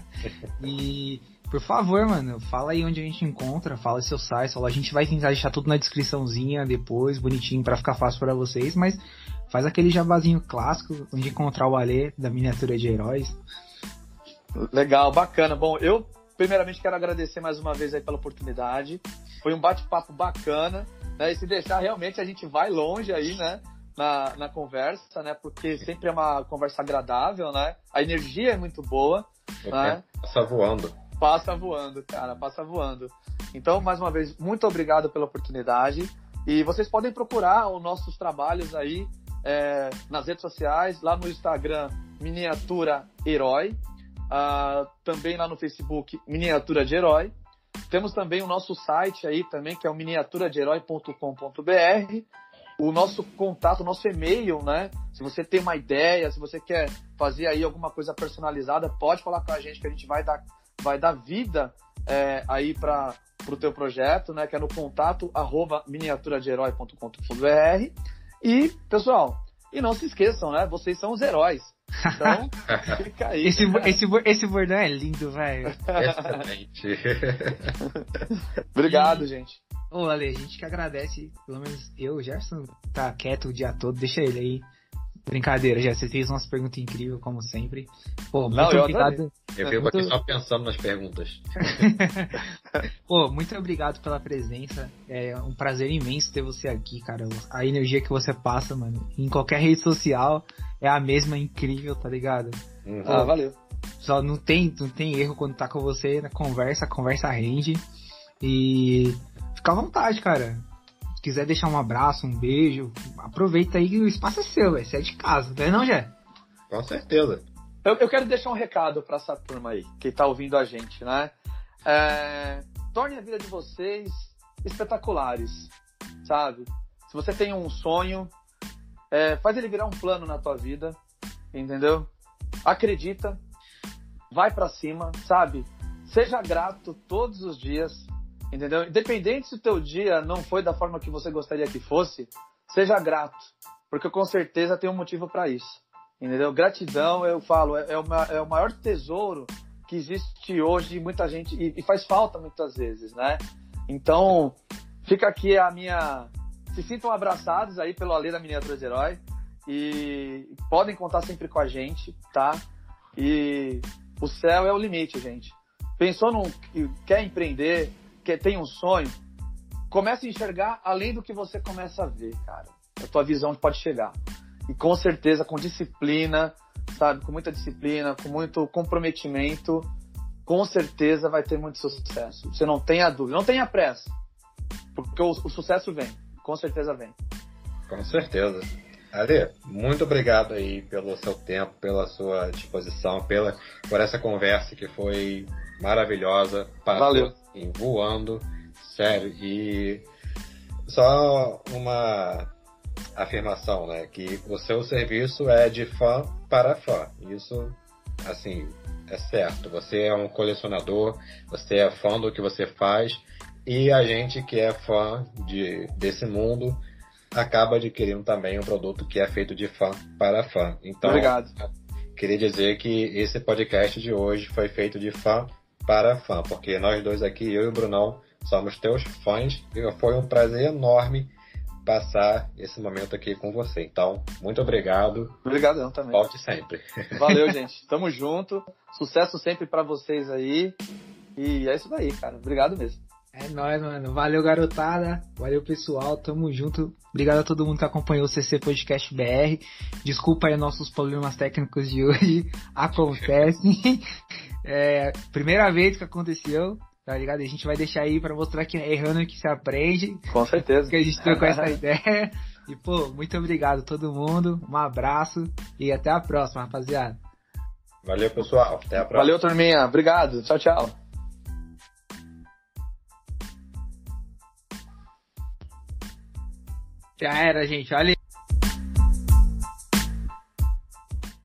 (laughs) e por favor, mano, fala aí onde a gente encontra, fala seu site, fala, a gente vai tentar deixar tudo na descriçãozinha depois, bonitinho, para ficar fácil para vocês, mas faz aquele jabazinho clássico, onde encontrar o Alê da miniatura de heróis. Legal, bacana. Bom, eu primeiramente quero agradecer mais uma vez aí pela oportunidade. Foi um bate-papo bacana, né? E se deixar realmente a gente vai longe aí, né? Na, na conversa, né? Porque sempre é uma conversa agradável, né? A energia é muito boa, né? Passa voando. Passa voando, cara, passa voando. Então, mais uma vez, muito obrigado pela oportunidade. E vocês podem procurar os nossos trabalhos aí é, nas redes sociais, lá no Instagram, Miniatura Herói. Uh, também lá no Facebook, Miniatura de Herói. Temos também o nosso site aí também, que é o miniaturadeherói.com.br. O nosso contato, o nosso e-mail, né? Se você tem uma ideia, se você quer fazer aí alguma coisa personalizada, pode falar com a gente que a gente vai dar vai dar vida é, aí para o teu projeto, né? Que é no contato arroba miniaturadeherói.com.br. E, pessoal, e não se esqueçam, né? Vocês são os heróis. Então, (laughs) fica aí. Esse, esse, esse bordão é lindo, velho. Excelente. (laughs) Obrigado, e... gente. Ô, Ale, a gente que agradece, pelo menos eu, o Gerson, tá quieto o dia todo, deixa ele aí Brincadeira, já você fez umas perguntas incríveis, como sempre. Pô, muito Não, obrigado. Eu fico muito... aqui só pensando nas perguntas. (laughs) Pô, muito obrigado pela presença. É um prazer imenso ter você aqui, cara. A energia que você passa, mano, em qualquer rede social é a mesma, incrível, tá ligado? Uhum. Ah, valeu. Só não tem, não tem erro quando tá com você na conversa, a conversa rende. E fica à vontade, cara. Se quiser deixar um abraço, um beijo, aproveita aí que o espaço é seu, véio. você é de casa, não é não, Jé? Com certeza. Eu, eu, quero deixar um recado para essa turma aí, que tá ouvindo a gente, né? É, torne a vida de vocês espetaculares, sabe? Se você tem um sonho, é, faz ele virar um plano na tua vida, entendeu? Acredita, vai para cima, sabe? Seja grato todos os dias, entendeu? Independente se o teu dia não foi da forma que você gostaria que fosse, seja grato, porque com certeza tem um motivo para isso, entendeu? Gratidão, eu falo, é, é, uma, é o maior tesouro que existe hoje muita gente e, e faz falta muitas vezes, né? Então, fica aqui a minha se sintam abraçados aí pelo Alê da Miniatura de Herói e podem contar sempre com a gente, tá? E o céu é o limite, gente. Pensou num quer empreender, quer tem um sonho, comece a enxergar além do que você começa a ver, cara. A tua visão pode chegar. E com certeza, com disciplina, sabe, com muita disciplina, com muito comprometimento, com certeza vai ter muito sucesso. Você não tenha dúvida, não tenha pressa, porque o, o sucesso vem, com certeza vem. Com certeza. Ale, muito obrigado aí pelo seu tempo, pela sua disposição, pela, por essa conversa que foi maravilhosa. Valeu. Assim, voando, sério. E só uma afirmação, né? Que o seu serviço é de fã para fã. Isso, assim, é certo. Você é um colecionador, você é fã do que você faz. E a gente que é fã de, desse mundo acaba adquirindo também um produto que é feito de fã para fã. Então, Obrigado. queria dizer que esse podcast de hoje foi feito de fã para fã, porque nós dois aqui, eu e o Brunão, somos teus fãs e foi um prazer enorme passar esse momento aqui com você. Então, muito obrigado. Obrigadão também. Volte sempre. (laughs) Valeu, gente. Tamo junto. Sucesso sempre para vocês aí. E é isso daí, cara. Obrigado mesmo. É nóis, mano. Valeu, garotada. Valeu, pessoal. Tamo junto. Obrigado a todo mundo que acompanhou o CC Podcast BR. Desculpa aí nossos problemas técnicos de hoje. (laughs) Acontecem. (laughs) É, primeira vez que aconteceu, tá ligado? A gente vai deixar aí pra mostrar que é errando que se aprende. Com certeza. (laughs) Que a gente trocou essa ideia. E, pô, muito obrigado a todo mundo. Um abraço e até a próxima, rapaziada. Valeu, pessoal. Até a próxima. Valeu, turminha. Obrigado. Tchau, tchau. Já era, gente. Olha